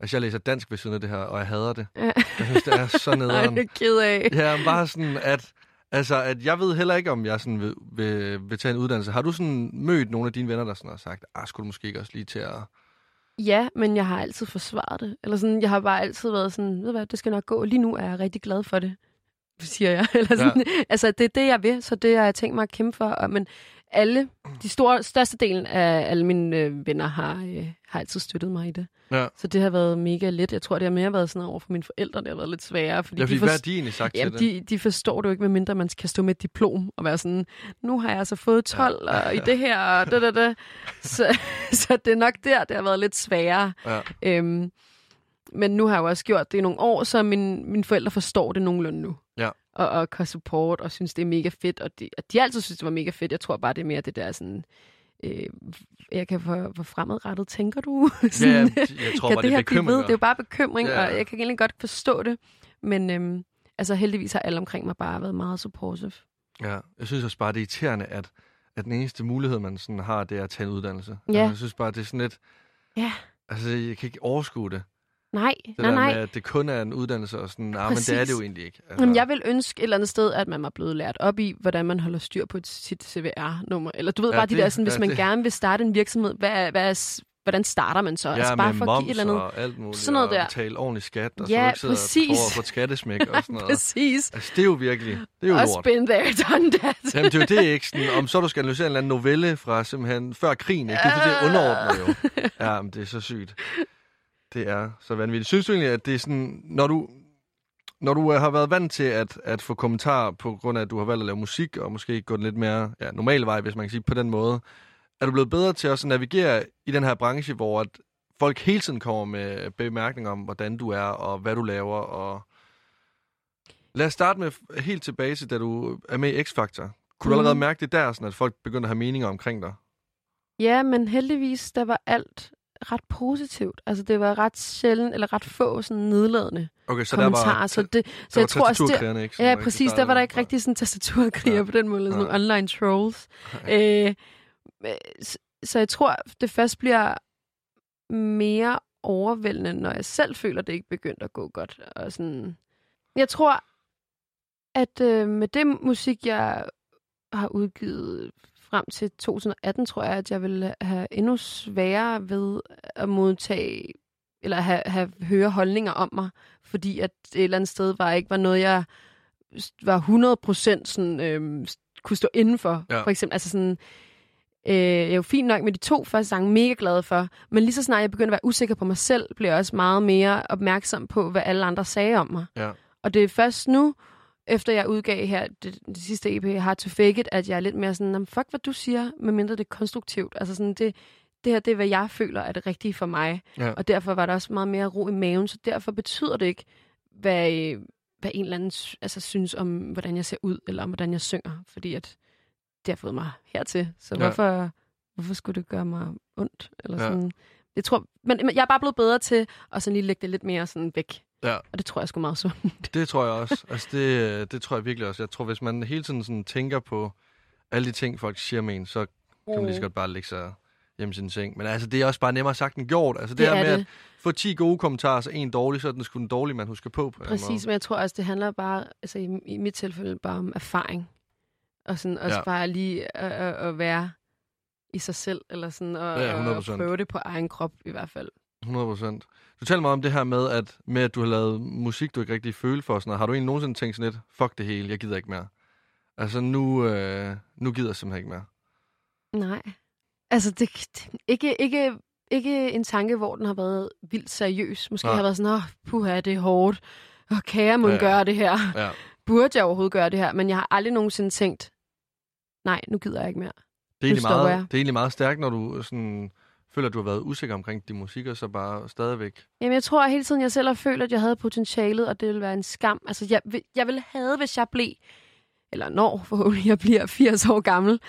Altså, jeg læser dansk ved siden af det her, og jeg hader det. Ja. Jeg synes, det er så Ej, nederen. det er ked af. Ja, bare sådan, at, altså, at jeg ved heller ikke, om jeg sådan vil, vil, vil tage en uddannelse. Har du sådan mødt nogle af dine venner, der sådan har sagt, ah, skulle du måske ikke også lige til at... Ja, men jeg har altid forsvaret det. Eller sådan, jeg har bare altid været sådan, ved du hvad, det skal nok gå. Lige nu er jeg rigtig glad for det, siger jeg. Eller sådan, ja. Altså, det er det, jeg vil, så det har jeg tænkt mig at kæmpe for. Og, men alle, de store, største delen af alle mine øh, venner har, øh, har altid støttet mig i det. Ja. Så det har været mega let. Jeg tror, det har mere været sådan over for mine forældre, det har været lidt sværere. Fordi Ja, fordi de hvad har de egentlig sagt Jamen, til det? de, de forstår det jo ikke, medmindre man kan stå med et diplom og være sådan, nu har jeg altså fået 12 ja. og i det her, og da, da, da. Så, så det er nok der, det har været lidt sværere. Ja. Øhm, men nu har jeg jo også gjort det i nogle år, så min, mine forældre forstår det nogenlunde nu. Ja. Og, og kan support, og synes, det er mega fedt. Og de, og de altid synes, det var mega fedt. Jeg tror bare, det er mere det der sådan... Øh, jeg kan hvor, hvor fremadrettet tænker du? Ja, jeg tror kan bare, det det er bekymringer. Det er jo bare bekymring, Ja. og jeg kan egentlig godt forstå det. Men øhm, altså heldigvis har alle omkring mig bare været meget supportive. Ja, jeg synes også bare, det er irriterende, at, at den eneste mulighed, man sådan har, det er at tage en uddannelse. Ja. Altså, jeg synes bare, det er sådan lidt... Ja. Altså, jeg kan ikke overskue det. Nej, Det nej, der nej. med, at det kun er en uddannelse, og sådan, nej, men det er det jo egentlig ikke. Altså, Jamen, jeg vil ønske et eller andet sted, at man var blevet lært op i, hvordan man holder styr på sit CVR-nummer. Eller du ved Ja, bare de det- der, sådan, hvis ja, man det- gerne vil starte en virksomhed, hvad, hvad, er hvordan starter man så? ja, altså bare for at give et eller andet. og alt muligt, Sådan noget og der. betale ordentlig skat, og Ja, så ikke præcis. og prøver at skattesmæk og sådan noget. Præcis. Altså, det er jo virkelig, det er jo Også lort. been there, done that. Jamen, det er jo det ikke sådan, om så du skal analysere en eller anden novelle fra simpelthen før krigen, ikke? Du er fuldstændig underordnet jo. Ja, men det er så sygt. Det er så vanvittigt. Synes du egentlig, at det er sådan, når du, når du øh, har været vant til at, at få kommentarer på grund af, at du har valgt at lave musik, og måske gå den lidt mere ja, normale vej, hvis man kan sige på den måde, er du blevet bedre til at navigere i den her branche, hvor at folk hele tiden kommer med bemærkninger om, hvordan du er, og hvad du laver, og... Lad os starte med helt tilbage til, da du er med i X-Factor. Kunne du Mhm. allerede mærke det der, sådan at folk begyndte at have meninger omkring dig? Ja, men heldigvis, der var alt ret positivt. Altså, det var ret sjældent, eller ret få sådan nedladende Okay, så kommentarer. der var, så det, så der jeg tror også, det, ikke? Ja, præcis. Der startede. var der ikke rigtig sådan tastaturkriger Ja. på den måde, eller sådan nogle online trolls. Øh, så, så jeg tror, det først bliver mere overvældende, når jeg selv føler, det ikke begyndt at gå godt. Og sådan. Jeg tror, at øh, med det musik, jeg har udgivet frem til 2018, tror jeg, at jeg vil have endnu sværere ved at modtage eller have, have høre holdninger om mig, fordi at et eller andet sted var ikke var noget, jeg var 100% sådan, øhm, kunne stå indenfor. Ja. For eksempel, altså sådan, øh, jeg er jo fint nok med de to første sange, mega glad for, men lige så snart jeg begyndte at være usikker på mig selv, blev jeg også meget mere opmærksom på, hvad alle andre sagde om mig. Ja. Og det er først nu, efter jeg udgav her det, det sidste EP, Hard to Fake It, at jeg er lidt mere sådan, "Jamen, fuck hvad du siger, medmindre det er konstruktivt. Altså sådan, det, det her, det er, hvad jeg føler er det rigtige for mig. Ja. Og derfor var der også meget mere ro i maven, så derfor betyder det ikke, hvad, hvad en eller anden altså, synes om, hvordan jeg ser ud, eller om, hvordan jeg synger. Fordi at det har fået mig hertil. Så Ja. hvorfor, hvorfor skulle det gøre mig ondt? Eller Ja. sådan. Jeg tror, men, men jeg er bare blevet bedre til at sådan lige lægge det lidt mere sådan væk. Ja. Og det tror jeg sgu meget sundt. Det tror jeg også. Altså, det, det tror jeg virkelig også. Jeg tror, hvis man hele tiden sådan tænker på alle de ting, folk siger med en, så kan man lige så godt bare lægge sig hjemme i sin seng. Men altså, det er også bare nemmere sagt end gjort. Altså, det, Det her er med det. at få 10 gode kommentarer, så en dårlig, så er den sgu den dårlige, man husker på. på Præcis, men jeg tror også, det handler bare, altså i, i mit tilfælde, bare om erfaring. Og sådan også Ja. bare lige at, at, at være i sig selv, eller sådan, og, Ja, og 100%. prøve det på egen krop i hvert fald. 100 procent. Du taler meget om det her med, at, med, at du har lavet musik, du ikke rigtig føler for. Sådan noget. Har du egentlig nogensinde tænkt sådan lidt, fuck det hele, jeg gider ikke mere? Altså, nu, øh, nu gider jeg simpelthen ikke mere. Nej. Altså, det, det, ikke, ikke, ikke en tanke, hvor den har været vildt seriøs. Måske Nej. har været sådan, åh, puha, det er hårdt. Åh, kan jeg må Ja, ja. gøre det her? Ja. Burde jeg overhovedet gøre det her? Men jeg har aldrig nogensinde tænkt, nej, nu gider jeg ikke mere. Det er, egentlig meget, jeg. det er egentlig meget stærkt, når du sådan, føler, at du har været usikker omkring din musik, og så bare stadigvæk... Jamen, jeg tror hele tiden, jeg selv har følt, at jeg havde potentialet, og det ville være en skam. Altså, jeg, jeg ville have, hvis jeg blev, eller når forhåbentlig jeg bliver 80 år gammel,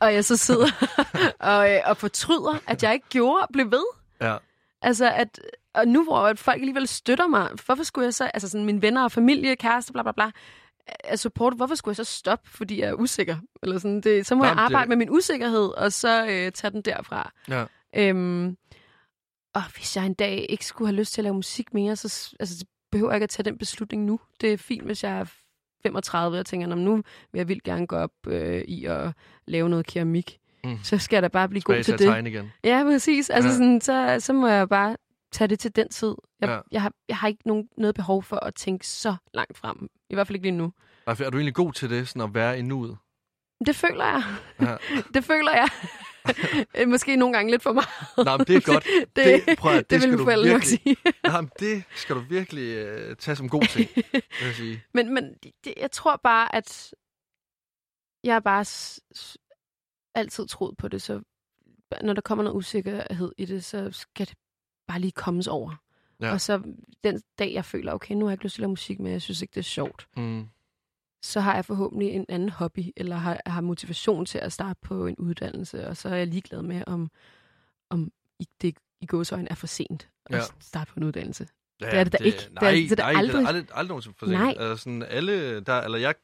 og jeg så sidder og, øh, og fortryder, at jeg ikke gjorde blev ved. Ja. Altså, at, og nu hvor at folk alligevel støtter mig, hvorfor skulle jeg så, altså sådan mine venner og familie, kæreste, bla bla bla, er support, hvorfor skulle jeg så stoppe, fordi jeg er usikker? Eller sådan, det, så må Nå, jeg men det- arbejde med min usikkerhed, og så øh, tage den derfra. Ja. Øhm, og hvis jeg en dag ikke skulle have lyst til at lave musik mere, så altså, så behøver jeg ikke at tage den beslutning nu. Det er fint, hvis jeg er 35 og tænker, "Nå, men nu vil jeg vildt gerne gå op øh, i at lave noget keramik. Mm. Så skal jeg da bare blive Tilbage god til det. igen. Ja, præcis. Altså, Ja. Sådan, så, så må jeg bare tage det til den tid. Jeg, Ja. jeg, har, jeg har ikke nogen, noget behov for at tænke så langt frem. I hvert fald ikke lige nu. Er du egentlig god til det, sådan at være i nuet? Det føler jeg. Ja. Det føler jeg. Måske nogle gange lidt for meget. Nej, men det er godt. Det, Det- prøv at- det det skal du forældre nok virkelig- sige. Nej, men det skal du virkelig uh, tage som god ting, vil jeg sige. Men, men det, jeg tror bare, at jeg har bare s- s- altid troet på det, så når der kommer noget usikkerhed i det, så skal det bare lige kommes over. Ja. Og så den dag, jeg føler, okay, nu har jeg ikke lyst til at lave musik, men jeg synes ikke, det er sjovt, Mm. Så har jeg forhåbentlig en anden hobby, eller har, har motivation til at starte på en uddannelse, og så er jeg ligeglad med, om, om i, det i gåsøjne er for sent at Ja. starte på en uddannelse. Ja, Det er det da ikke. Det er- Nej, det er nej, det er aldrig- aldrig, aldrig nogensinde for sent. Nej. Altså, sådan alle, der, eller jeg,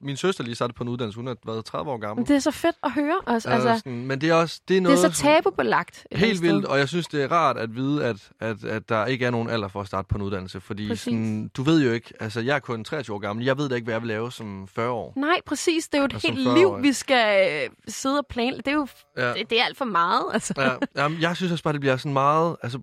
min søster lige startede på en uddannelse, hun har været 30 år gammel. Men det er så fedt at høre. Altså, altså, altså, sådan, men det er også det er det noget, er så tabubelagt. Helt vildt, og jeg synes, det er rart at vide, at, at, at der ikke er nogen alder for at starte på en uddannelse. Fordi Præcis. sådan, du ved jo ikke, altså jeg er kun 23 år gammel, jeg ved da ikke, hvad jeg vil lave som 40 år. Nej, præcis. Det er jo et Og som helt 40-årig. liv, vi skal øh, sidde og planlægge. Det er jo Ja. det, det er alt for meget. Altså. Ja, jamen, jeg synes også bare, det bliver sådan meget... Altså,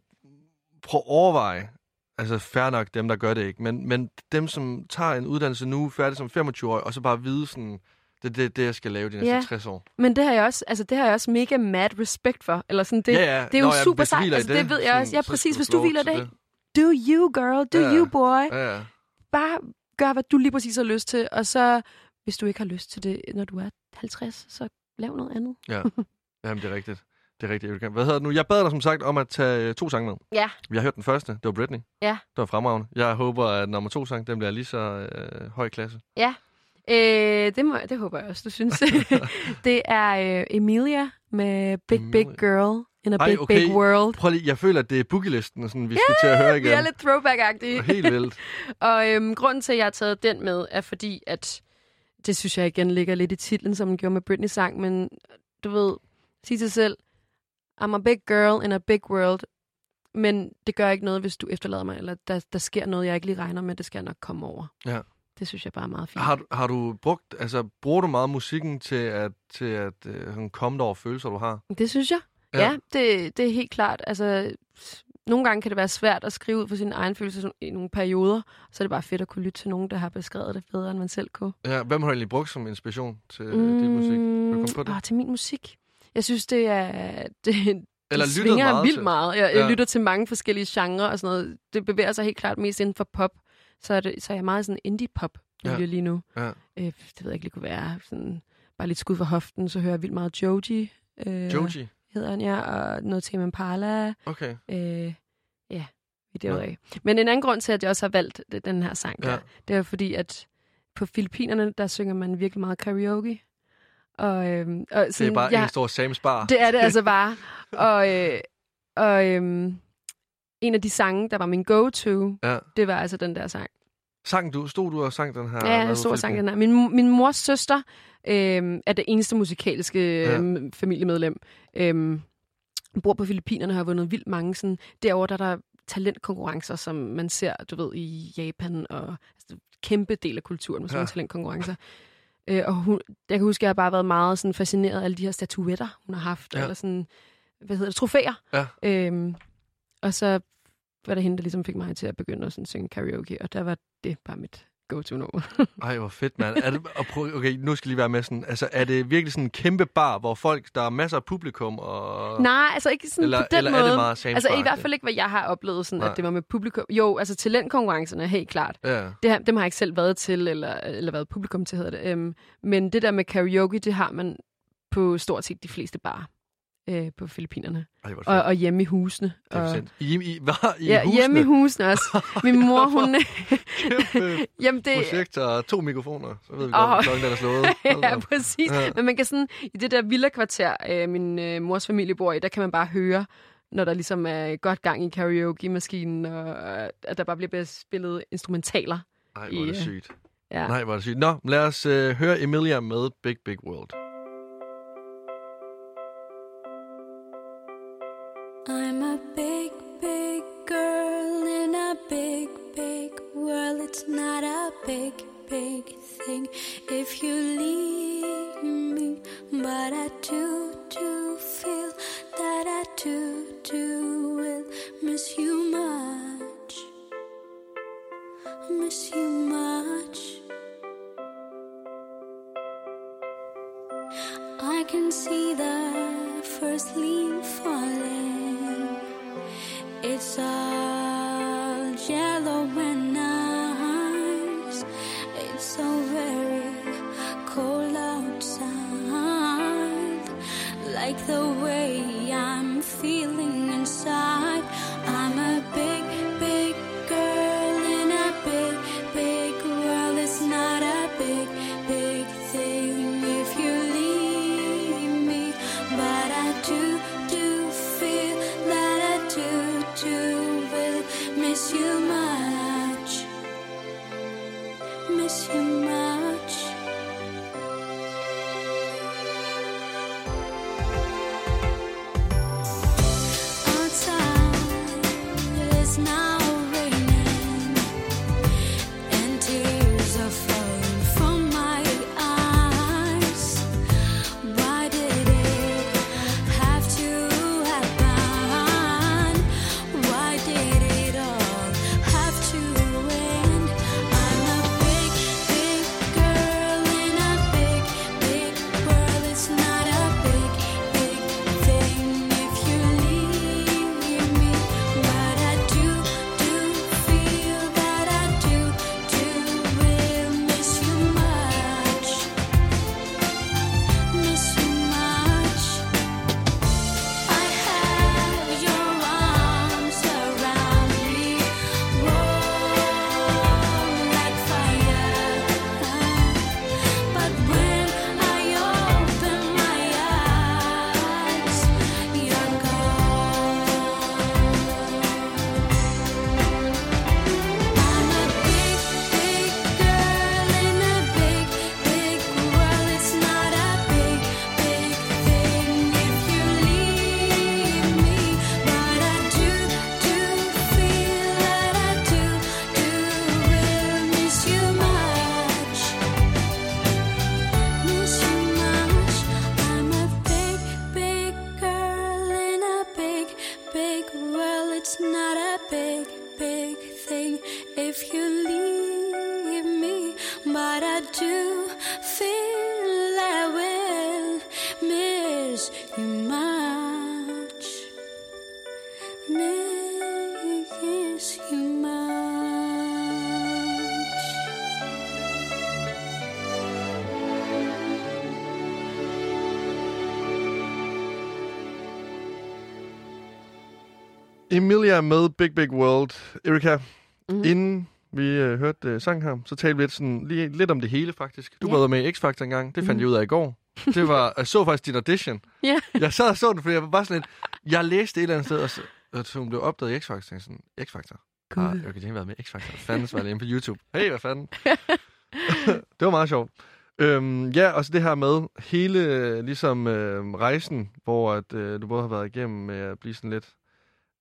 prøv at overveje. Altså, fair nok dem, der gør det ikke. Men, men dem, som tager en uddannelse nu, færdig som 25-årig, og så bare vide sådan... Det det, det, jeg skal lave de næste Ja. 60 år. Men det har jeg også, altså det har jeg også mega mad respect for. Eller sådan, det, ja, ja. det er jo Nå, ja, super sejt. Altså, det ved jeg også. Ja, præcis. Hvis du hviler til det. Do you, girl. Do Ja. you, boy. Ja, ja. Bare gør, hvad du lige præcis har lyst til. Og så, hvis du ikke har lyst til det, når du er 50, så lav noget andet. Jamen, det er rigtigt. Det er rigtigt. Gerne- Hvad hedder det nu? Jeg bad dig som sagt om at tage øh, to sange med. Ja. Vi har hørt den første. Det var Britney. Ja. Det var fremragende. Jeg håber, at nummer to sang, den bliver lige så øh, høj klasse. Øh, det, må, det håber jeg også, du synes. det er øh, Emilia med Big Big Emilia. Girl in a Ej, Big okay. Big World. Prøv lige, jeg føler, at det er boogie-listen, sådan, vi skal til at høre igen. Vi er lidt throwback-agtige. Helt vildt. Og øhm, grunden til, at jeg har taget den med, er fordi, at det synes jeg igen ligger lidt i titlen, som den gjorde med Britney sang, men du ved, sig til sig selv, I'm a big girl in a big world, men det gør ikke noget, hvis du efterlader mig, eller der, der sker noget, jeg ikke lige regner med, det skal jeg nok komme over. Ja. Det synes jeg bare er meget fint. Har, har du brugt, altså, bruger du meget musikken til at, til at øh, komme over følelser, du har? Det synes jeg. Ja. Ja, det, det er helt klart. Altså, nogle gange kan det være svært at skrive ud for sine egne følelser i nogle perioder. Så er det bare fedt at kunne lytte til nogen, der har beskrevet det bedre, end man selv kunne. Ja, hvem har du egentlig brugt som inspiration til mm, din musik? Kan du komme på det? Åh, til min musik. Jeg synes, det er... Det, Eller det svinger meget vildt til? meget. Jeg, jeg Ja. lytter til mange forskellige genrer og sådan noget. Det bevæger sig helt klart mest inden for pop. Så er, det, så er jeg meget sådan indie-pop Ja. ja. lige nu. Ja. Øh, det ved jeg ikke lige kunne være. Sådan, bare lidt skud for hoften, så hører jeg vildt meget Joji. Øh, Joji? hedder han, ja. Og noget Tame Impala. Okay. Øh, ja, vi derudaf. Men en anden grund til, at jeg også har valgt det- den her sang, Ja. der, det er fordi, at på Filippinerne, der synger man virkelig meget karaoke. Og, øhm, og Det er sådan, bare jeg, en stor Sam's Bar. det er det altså bare. Og, øh, og øhm, en af de sange, der var min go-to, Ja. det var altså den der sang. Sang du, stod du og sang den her? Ja, jeg stod og sang den her. Min, min mors søster øhm, er det eneste musikalske øhm, familiemedlem. Øhm, bor på Filippinerne og har vundet vildt mange. Sådan, derovre der er der talentkonkurrencer, som man ser, du ved, i Japan. Og altså, kæmpe del af kulturen med sådan Ja. ja. talentkonkurrencer. Øh, og hun, jeg kan huske, at jeg har bare været meget sådan, fascineret af alle de her statuetter, hun har haft. Ja. Eller sådan, hvad hedder det, trofæer. Ja. Øhm, og så var det hende, der ligesom fik mig til at begynde at sådan, synge karaoke. Og der var det bare mit go-to-nummer. Ej, hvor fedt, mand. Er det, og prøv, okay, nu skal jeg lige være med sådan. Altså, er det virkelig sådan en kæmpe bar, hvor folk, der er masser af publikum, og... Nej, altså ikke sådan eller, på den eller måde. er det meget altså Bar? i hvert fald ikke, hvad jeg har oplevet, sådan, Nej. at det var med publikum. Jo, altså talentkonkurrencerne, helt klart. Ja. Det, har- dem har jeg ikke selv været til, eller, eller været publikum til, hedder det. Øhm, men det der med karaoke, det har man på stort set de fleste barer øh, på Filippinerne. Ej, Og, og hjemme i husene. Og. I, I, hvad? I ja, husene? hjemme i husene også. Min mor, hun... Kæmpe jamen, det, projekt og to mikrofoner. Så ved vi godt, klokken den er slået. Ja, præcis. Ja. Men man kan sådan, i det der villa-kvarter, øh, min øh, mors familie bor i, der kan man bare høre, når der ligesom er godt gang i karaoke-maskinen, og øh, at der bare bliver spillet instrumentaler. Ej, hvor er det Ja. sygt. Ja. Nej, hvor er det sygt. Nå, lad os øh, høre Emilia med Big Big World. Big, big thing. If you leave me, but I do Emilia med Big Big World. Erika, Mhm. mm. inden vi øh, hørte øh, sang her, så talte vi lidt, sådan, lige, lidt om det hele, faktisk. Du Ja. var med i X-Factor engang. Det fandt Mhm. jeg ud af i går. Det var, jeg så faktisk din audition. Ja. Jeg sad og så den, fordi jeg var bare sådan lidt... Jeg læste et eller andet sted, og så, så hun blev opdaget i X-Factor. Sådan, X-Factor? Gud. Ah, jeg kan ikke været med X-Factor. Fanden var det inde på YouTube? Hey, hvad fanden? det var meget sjovt. Øhm, ja, og så det her med hele ligesom øh, rejsen, hvor at, øh, du både har været igennem med at blive sådan lidt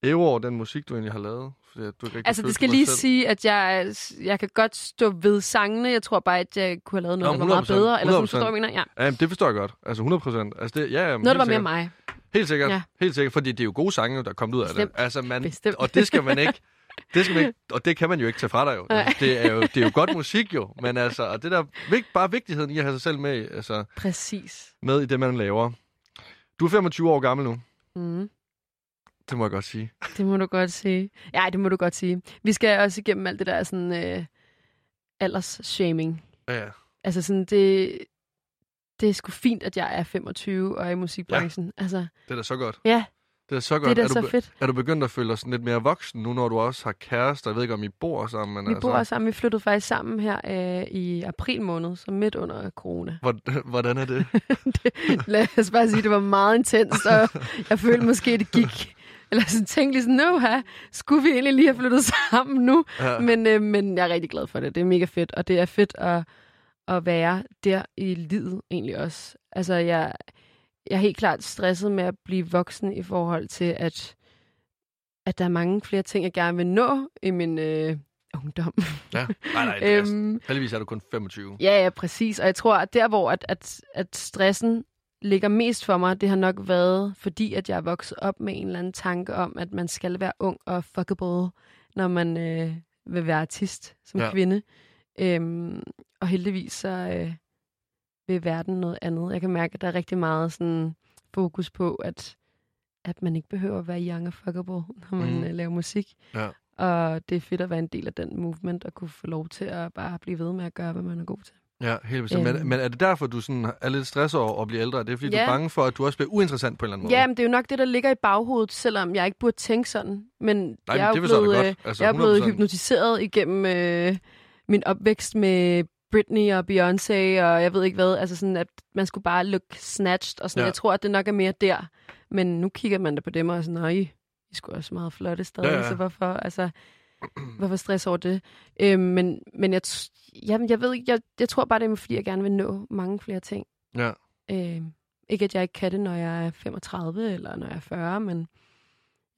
ævre over den musik, du egentlig har lavet. Fordi du ikke Altså, det skal lige selv. sige, at jeg, jeg kan godt stå ved sangene. Jeg tror bare, at jeg kunne have lavet noget, Nå, der var meget 100%, bedre. Eller sådan, 100%. forstår jeg mener? Ja. Ja, det forstår jeg godt. Altså 100 procent. Altså, det, ja, ja, Noget, der var mere mig. Helt sikkert. Ja. Helt sikkert, fordi det er jo gode sange, der er kommet ud af Bestemt. det. Altså, man, Bestemt. og det skal man ikke... Det skal man ikke, og det kan man jo ikke tage fra dig jo. Altså, det, er jo det er jo godt musik jo, men altså, og det der vigt, bare vigtigheden i at have sig selv med, altså, Præcis. med i det, man laver. Du er 25 år gammel nu, Mm. Det må jeg godt sige. Det må du godt sige. Ja, det må du godt sige. Vi skal også igennem alt det der sådan øh, alders-shaming. Ja, ja. Altså sådan, det, det det er sgu fint, at jeg er 25 og er i musikbranchen. Ja. Altså, Det er da så godt. ja, Det er så det godt. er da er, du, så be- fedt. er du begyndt at føle dig sådan lidt mere voksen nu, når du også har kærester? Jeg ved ikke, om I bor sammen, men Vi altså... bor sammen. Vi flyttede faktisk sammen her øh, i april måned, så midt under corona. Hvor- Hvordan er det? det, lad os bare sige, det var meget intenst, og jeg følte måske, det gik... Eller sådan tænkte lige sådan, nu her, skulle vi egentlig lige have flyttet sammen nu? Ja. Men, øh, men jeg er rigtig glad for det. Det er mega fedt, og det er fedt at, at være der i livet egentlig også. Altså, jeg, jeg er helt klart stresset med at blive voksen i forhold til, at, at der er mange flere ting, jeg gerne vil nå i min øh, ungdom. ja. Nej, nej, det er, øhm, heldigvis er du kun 25. Ja, ja, præcis. Og jeg tror, at der, hvor at, at, at stressen ligger mest for mig, det har nok været, fordi at jeg er vokset op med en eller anden tanke om, at man skal være ung og fuckable, når man øh, vil være artist som Ja. kvinde. Øhm, og heldigvis så øh, vil verden noget andet. Jeg kan mærke, at der er rigtig meget sådan fokus på, at, at man ikke behøver at være young og fuckable, når man mm. øh, laver musik. Ja. Og det er fedt at være en del af den movement, og kunne få lov til at bare blive ved med at gøre, hvad man er god til. Ja, helt bestemt. Men, Øhm. men er det derfor, du sådan er lidt stresset over at blive ældre? Er det fordi, du Ja. er bange for, at du også bliver uinteressant på en eller anden måde? Ja, men det er jo nok det, der ligger i baghovedet, selvom jeg ikke burde tænke sådan. Men Nej, jeg er jeg blevet, godt. Altså, jeg er blevet 100%. hypnotiseret igennem øh, min opvækst med Britney og Beyoncé, og jeg ved ikke hvad. Altså sådan, at man skulle bare look snatched, og sådan. Ja. Jeg tror, at det nok er mere der. Men nu kigger man da på dem og er sådan, nej, I er sgu også meget flotte stadig, Ja, ja. så hvorfor, altså, hvorfor stress over det? Øh, men, men jeg, t- jeg, jeg ved ikke, jeg, jeg tror bare, det er fordi, jeg gerne vil nå mange flere ting. Ja. Øh, ikke, at jeg ikke kan det, når jeg er 35 eller når jeg er 40, men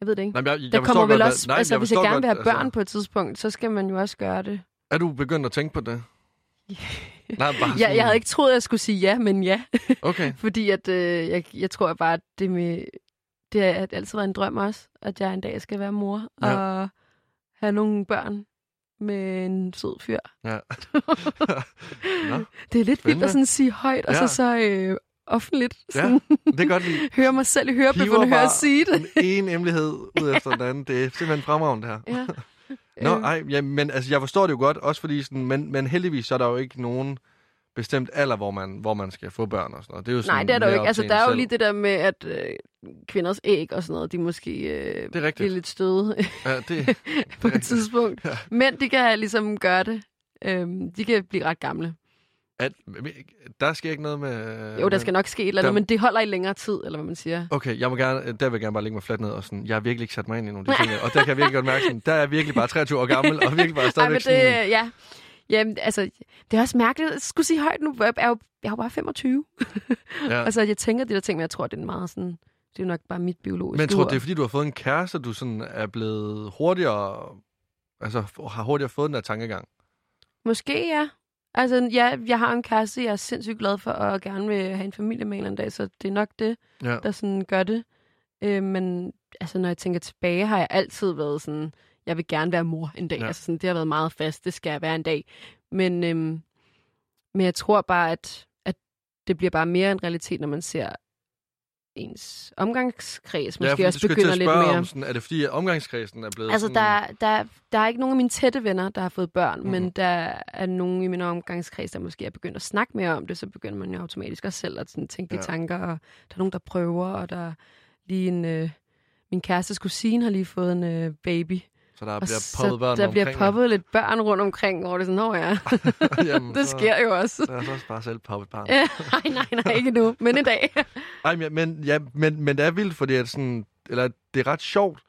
jeg ved det ikke. Nej, men jeg, jeg der kommer vel godt, også, nej, altså hvis jeg gerne godt, vil have børn altså, på et tidspunkt, så skal man jo også gøre det. Er du begyndt at tænke på det? Nej, bare Jeg, jeg havde ikke troet, at jeg skulle sige ja, men ja. Okay. Fordi at, øh, jeg, jeg tror bare, at det, med, det har altid været en drøm også, at jeg en dag skal være mor Ja. og have nogle børn med en sød fyr. Ja. Nå, Det er lidt vildt Spændende. at sådan sige højt, og Ja. så så øh, offentligt Ja. det er godt lide. høre mig selv i hørebøfferne høre sige det. Den ene emmelighed ud efter den anden. Det er simpelthen fremragende, det her. Ja. Nå, Øh, ej, ja, men altså, jeg forstår det jo godt, også fordi sådan, men, men heldigvis så er der jo ikke nogen bestemt alder, hvor man, hvor man skal få børn og sådan noget. Det er jo sådan Nej, det er der jo ikke. Altså, der er jo selv. lige det der med, at øh, kvinders æg og sådan noget, de måske øh, Det er bliver lidt støde Ja, det, på et rigtigt. tidspunkt. Ja. Men de kan ligesom gøre det. Øhm, de kan blive ret gamle. at, der sker ikke noget med... Jo, der skal nok ske et eller der- andet, men det holder i længere tid, eller hvad man siger. Okay, jeg må gerne, der vil jeg gerne bare lægge mig fladt ned og sådan, jeg har virkelig ikke sat mig ind i nogle af de ting, og der kan jeg virkelig godt mærke sådan, der er jeg virkelig bare 23 år gammel, og virkelig bare Ej, stadigvæk men det, sådan, ja. Jamen, altså, det er også mærkeligt at skulle sige højt nu. Jeg er jo, jeg er jo bare 25. ja. Altså, jeg tænker de der ting, men jeg tror, det er meget sådan... Det er nok bare mit biologiske Men jeg tror, ur. det er fordi, du har fået en kæreste, du sådan er blevet hurtigere, altså har hurtigere fået den der tankegang. Måske, ja. Altså, ja, jeg har en kæreste, jeg er sindssygt glad for, og gerne vil have en familie med en dag, så det er nok det, Ja. der sådan gør det. Øh, men altså, når jeg tænker tilbage, har jeg altid været sådan, jeg vil gerne være mor en dag. Ja. Ja. Altså, sådan, det har været meget fast, det skal jeg være en dag. Men, øhm, men jeg tror bare, at, at det bliver bare mere en realitet, når man ser ens omgangskreds måske fordi også begynder lidt mere. Om, sådan, er det fordi, at omgangskredsen er blevet Altså, sådan... der, der, der er ikke nogen af mine tætte venner, der har fået børn, mm. men der er nogen i min omgangskreds, der måske er begyndt at snakke mere om det, så begynder man jo automatisk også selv at sådan, tænke de Ja. tanker, og der er nogen, der prøver, og der er lige en... Øh, min kærestes kusine har lige fået en øh, baby. Så der Og bliver poppet børn der bliver poppet lidt børn rundt omkring, hvor det er sådan, ja. Jamen, det så- sker jo også. Er så også bare selv poppet barn. Ja, nej, nej, nej, ikke nu, men i dag. Ej, men, men, ja, men, men det er vildt, fordi at sådan, eller, det er ret sjovt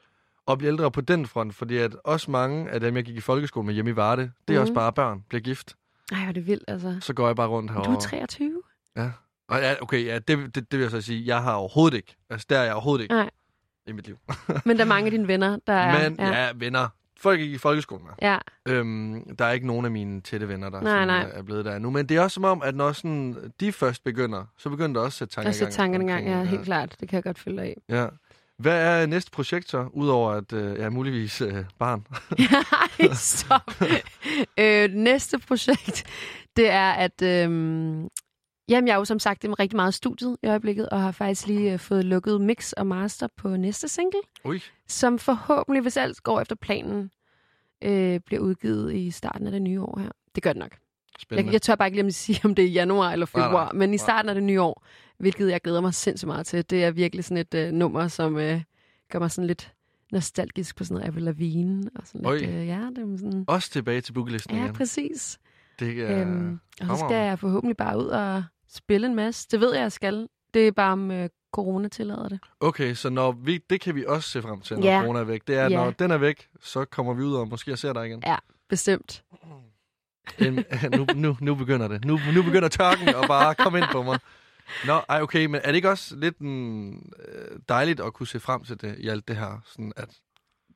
at blive ældre på den front, fordi at også mange af dem, jeg gik i folkeskole med hjemme i Varde, det er Mhm. også bare børn, bliver gift. Ej, hvor er det vildt, altså. Så går jeg bare rundt Du herovre. er 23? Og ja, okay, ja, det, det, det vil jeg så sige. Jeg har overhovedet ikke. Altså, der er jeg overhovedet ikke Nej. I mit liv. Men der er mange af dine venner, der er... Men ja. ja, venner. Folk i folkeskolen med. ja. Øhm, der er ikke nogen af mine tætte venner, der Nej, sådan, nej. Er, er blevet der nu. Men det er også som om, at når sådan, de først begynder, så begynder der også at sætte tanker Og så tankerne i gang, ja, helt klart. Det kan jeg godt følge af. Ja. Hvad er næste projekt så, udover at øh, ja, muligvis øh, barn? Ej, stop. øh, næste projekt, det er, at... Øhm, jamen, jeg er jo som sagt rigtig meget studiet i øjeblikket, og har faktisk lige øh, fået lukket mix og master på næste single, Ui, som forhåbentlig, hvis alt går efter planen, øh, bliver udgivet i starten af det nye år her. Det gør det nok. Spændende. Jeg, jeg tør bare ikke lige at sige, om det er januar eller Nej, februar, nej, men i nej. starten af det nye år, hvilket jeg glæder mig sindssygt meget til. Det er virkelig sådan et øh, nummer, som øh, gør mig sådan lidt nostalgisk på sådan noget Avril Lavigne. Og sådan lidt, Oj. øh, ja, det er sådan... Også tilbage til bookelisten Ja, igen. præcis. Det er... Øhm, og så skal jeg forhåbentlig bare ud og spille en masse. Det ved jeg, jeg skal. Det er bare, om øh, corona tillader det. Okay, så når vi, det kan vi også se frem til, når Ja. corona er væk. Det er, at Ja. når den er væk, så kommer vi ud og måske ser dig igen. Bestemt. En, nu, nu, nu begynder det. Nu, nu begynder tørken at bare komme ind på mig. Nå, ej, okay, men er det ikke også lidt mm, øh, dejligt at kunne se frem til det i alt det her? Sådan at,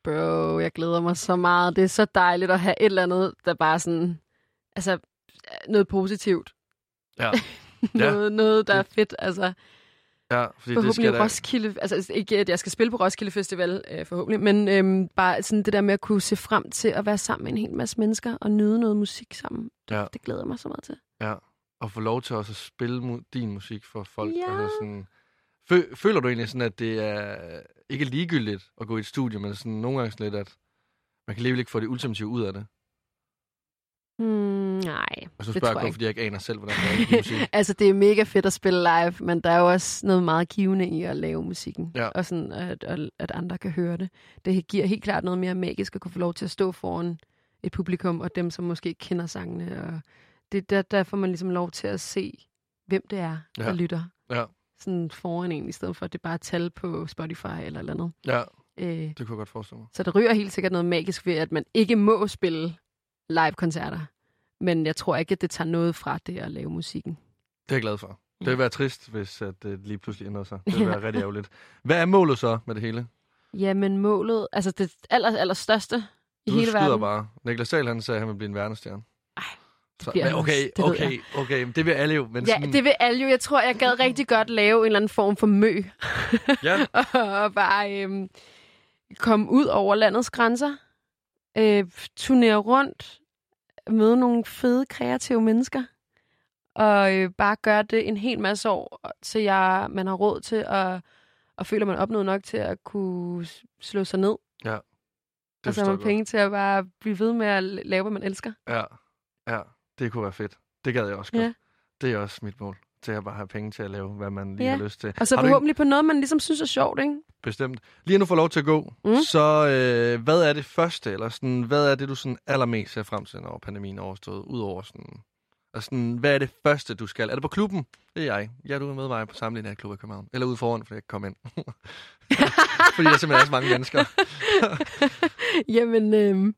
Bro, jeg glæder mig så meget. Det er så dejligt at have et eller andet, der bare sådan... Altså, noget positivt. ja, Ja. noget, noget, der er fedt. Altså, ja, fordi det skal forhåbentlig. Roskilde... Altså, ikke at jeg skal spille på Roskilde Festival, øh, forhåbentlig, men øhm, bare sådan det der med at kunne se frem til at være sammen med en hel masse mennesker og nyde noget musik sammen. Det, Ja. det glæder mig så meget til. Ja, og få lov til også at spille mu- din musik for folk. Ja. Altså sådan, fø- føler du egentlig sådan, at det er ikke ligegyldigt at gå i et studie, men sådan nogle gange sådan lidt, at man kan alligevel ikke få det ultimative ud af det? Hmm, nej, Og så spørger jeg kun, fordi jeg ikke aner selv, hvordan det er musik. altså, det er mega fedt at spille live, men der er jo også noget meget givende i at lave musikken. Ja. Og sådan, at, at, andre kan høre det. Det giver helt klart noget mere magisk at kunne få lov til at stå foran et publikum, og dem, som måske kender sangene. Og det, der, der får man ligesom lov til at se, hvem det er, Ja. der lytter. Ja. Sådan foran en, i stedet for at det bare er tal på Spotify eller eller andet. Ja, Øh, det kunne jeg godt forestille mig. så der ryger helt sikkert noget magisk ved, at man ikke må spille live-koncerter. Men jeg tror ikke, at det tager noget fra det at lave musikken. Det er jeg glad for. Det vil være trist, hvis at det lige pludselig ændrer sig. Det vil være rigtig ærgerligt. Hvad er målet så med det hele? Jamen målet, altså det aller, aller største i Du hele verden. bare. Niklas Sahl, han sagde, at han vil blive en verdensstjerne. Ej, Så, men okay, ved okay, okay, det vil alle jo. Men Ja, sådan, det vil alle jo. Jeg tror, jeg gad rigtig godt lave en eller anden form for mø. ja, og bare øhm, komme ud over landets grænser. Øh, turnere rundt. Møde nogle fede, kreative mennesker. Og øh, bare gøre det en hel masse år, så jeg, man har råd til at og føler, man opnået nok til at kunne slå sig ned. det og så har man godt. penge til at bare blive ved med at lave, hvad man elsker. Ja, ja, det kunne være fedt. Det gad jeg også godt. Ja. Det er også mit mål. Til at bare have penge til at lave, hvad man lige Ja. har lyst til. Og så har du ikke forhåbentlig på noget, man ligesom synes er sjovt, ikke? bestemt. Lige nu får lov til at gå. Mm. Så øh, hvad er det første, eller sådan, hvad er det, du sådan allermest ser frem til, når pandemien er overstået? Udover sådan, altså sådan, hvad er det første, du skal? Er det på klubben? Det er jeg. Ja, du er med mig på sammenligning af klub i København. Eller ude foran, fordi jeg kan komme ind. fordi der simpelthen er så mange mennesker. Jamen, øhm,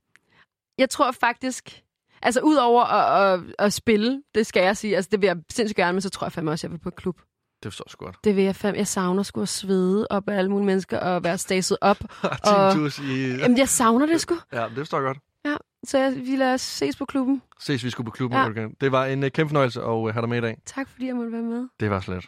jeg tror faktisk... Altså, udover at, at, at spille, det skal jeg sige, altså det vil jeg sindssygt gerne, men så tror jeg fandme også, at jeg vil på klub. Det forstår jeg sgu godt. Det vil jeg fandme. Jeg savner sgu at svede op af alle mulige mennesker og være staset op. Tus i... Jamen, jeg savner det sgu. Ja, det forstår jeg godt. Så jeg, vi lader os ses på klubben. Ses vi skulle på klubben. Ja. Ja. Det var en uh, kæmpe fornøjelse at uh, have dig med i dag. Tak fordi jeg måtte være med. Det var slet.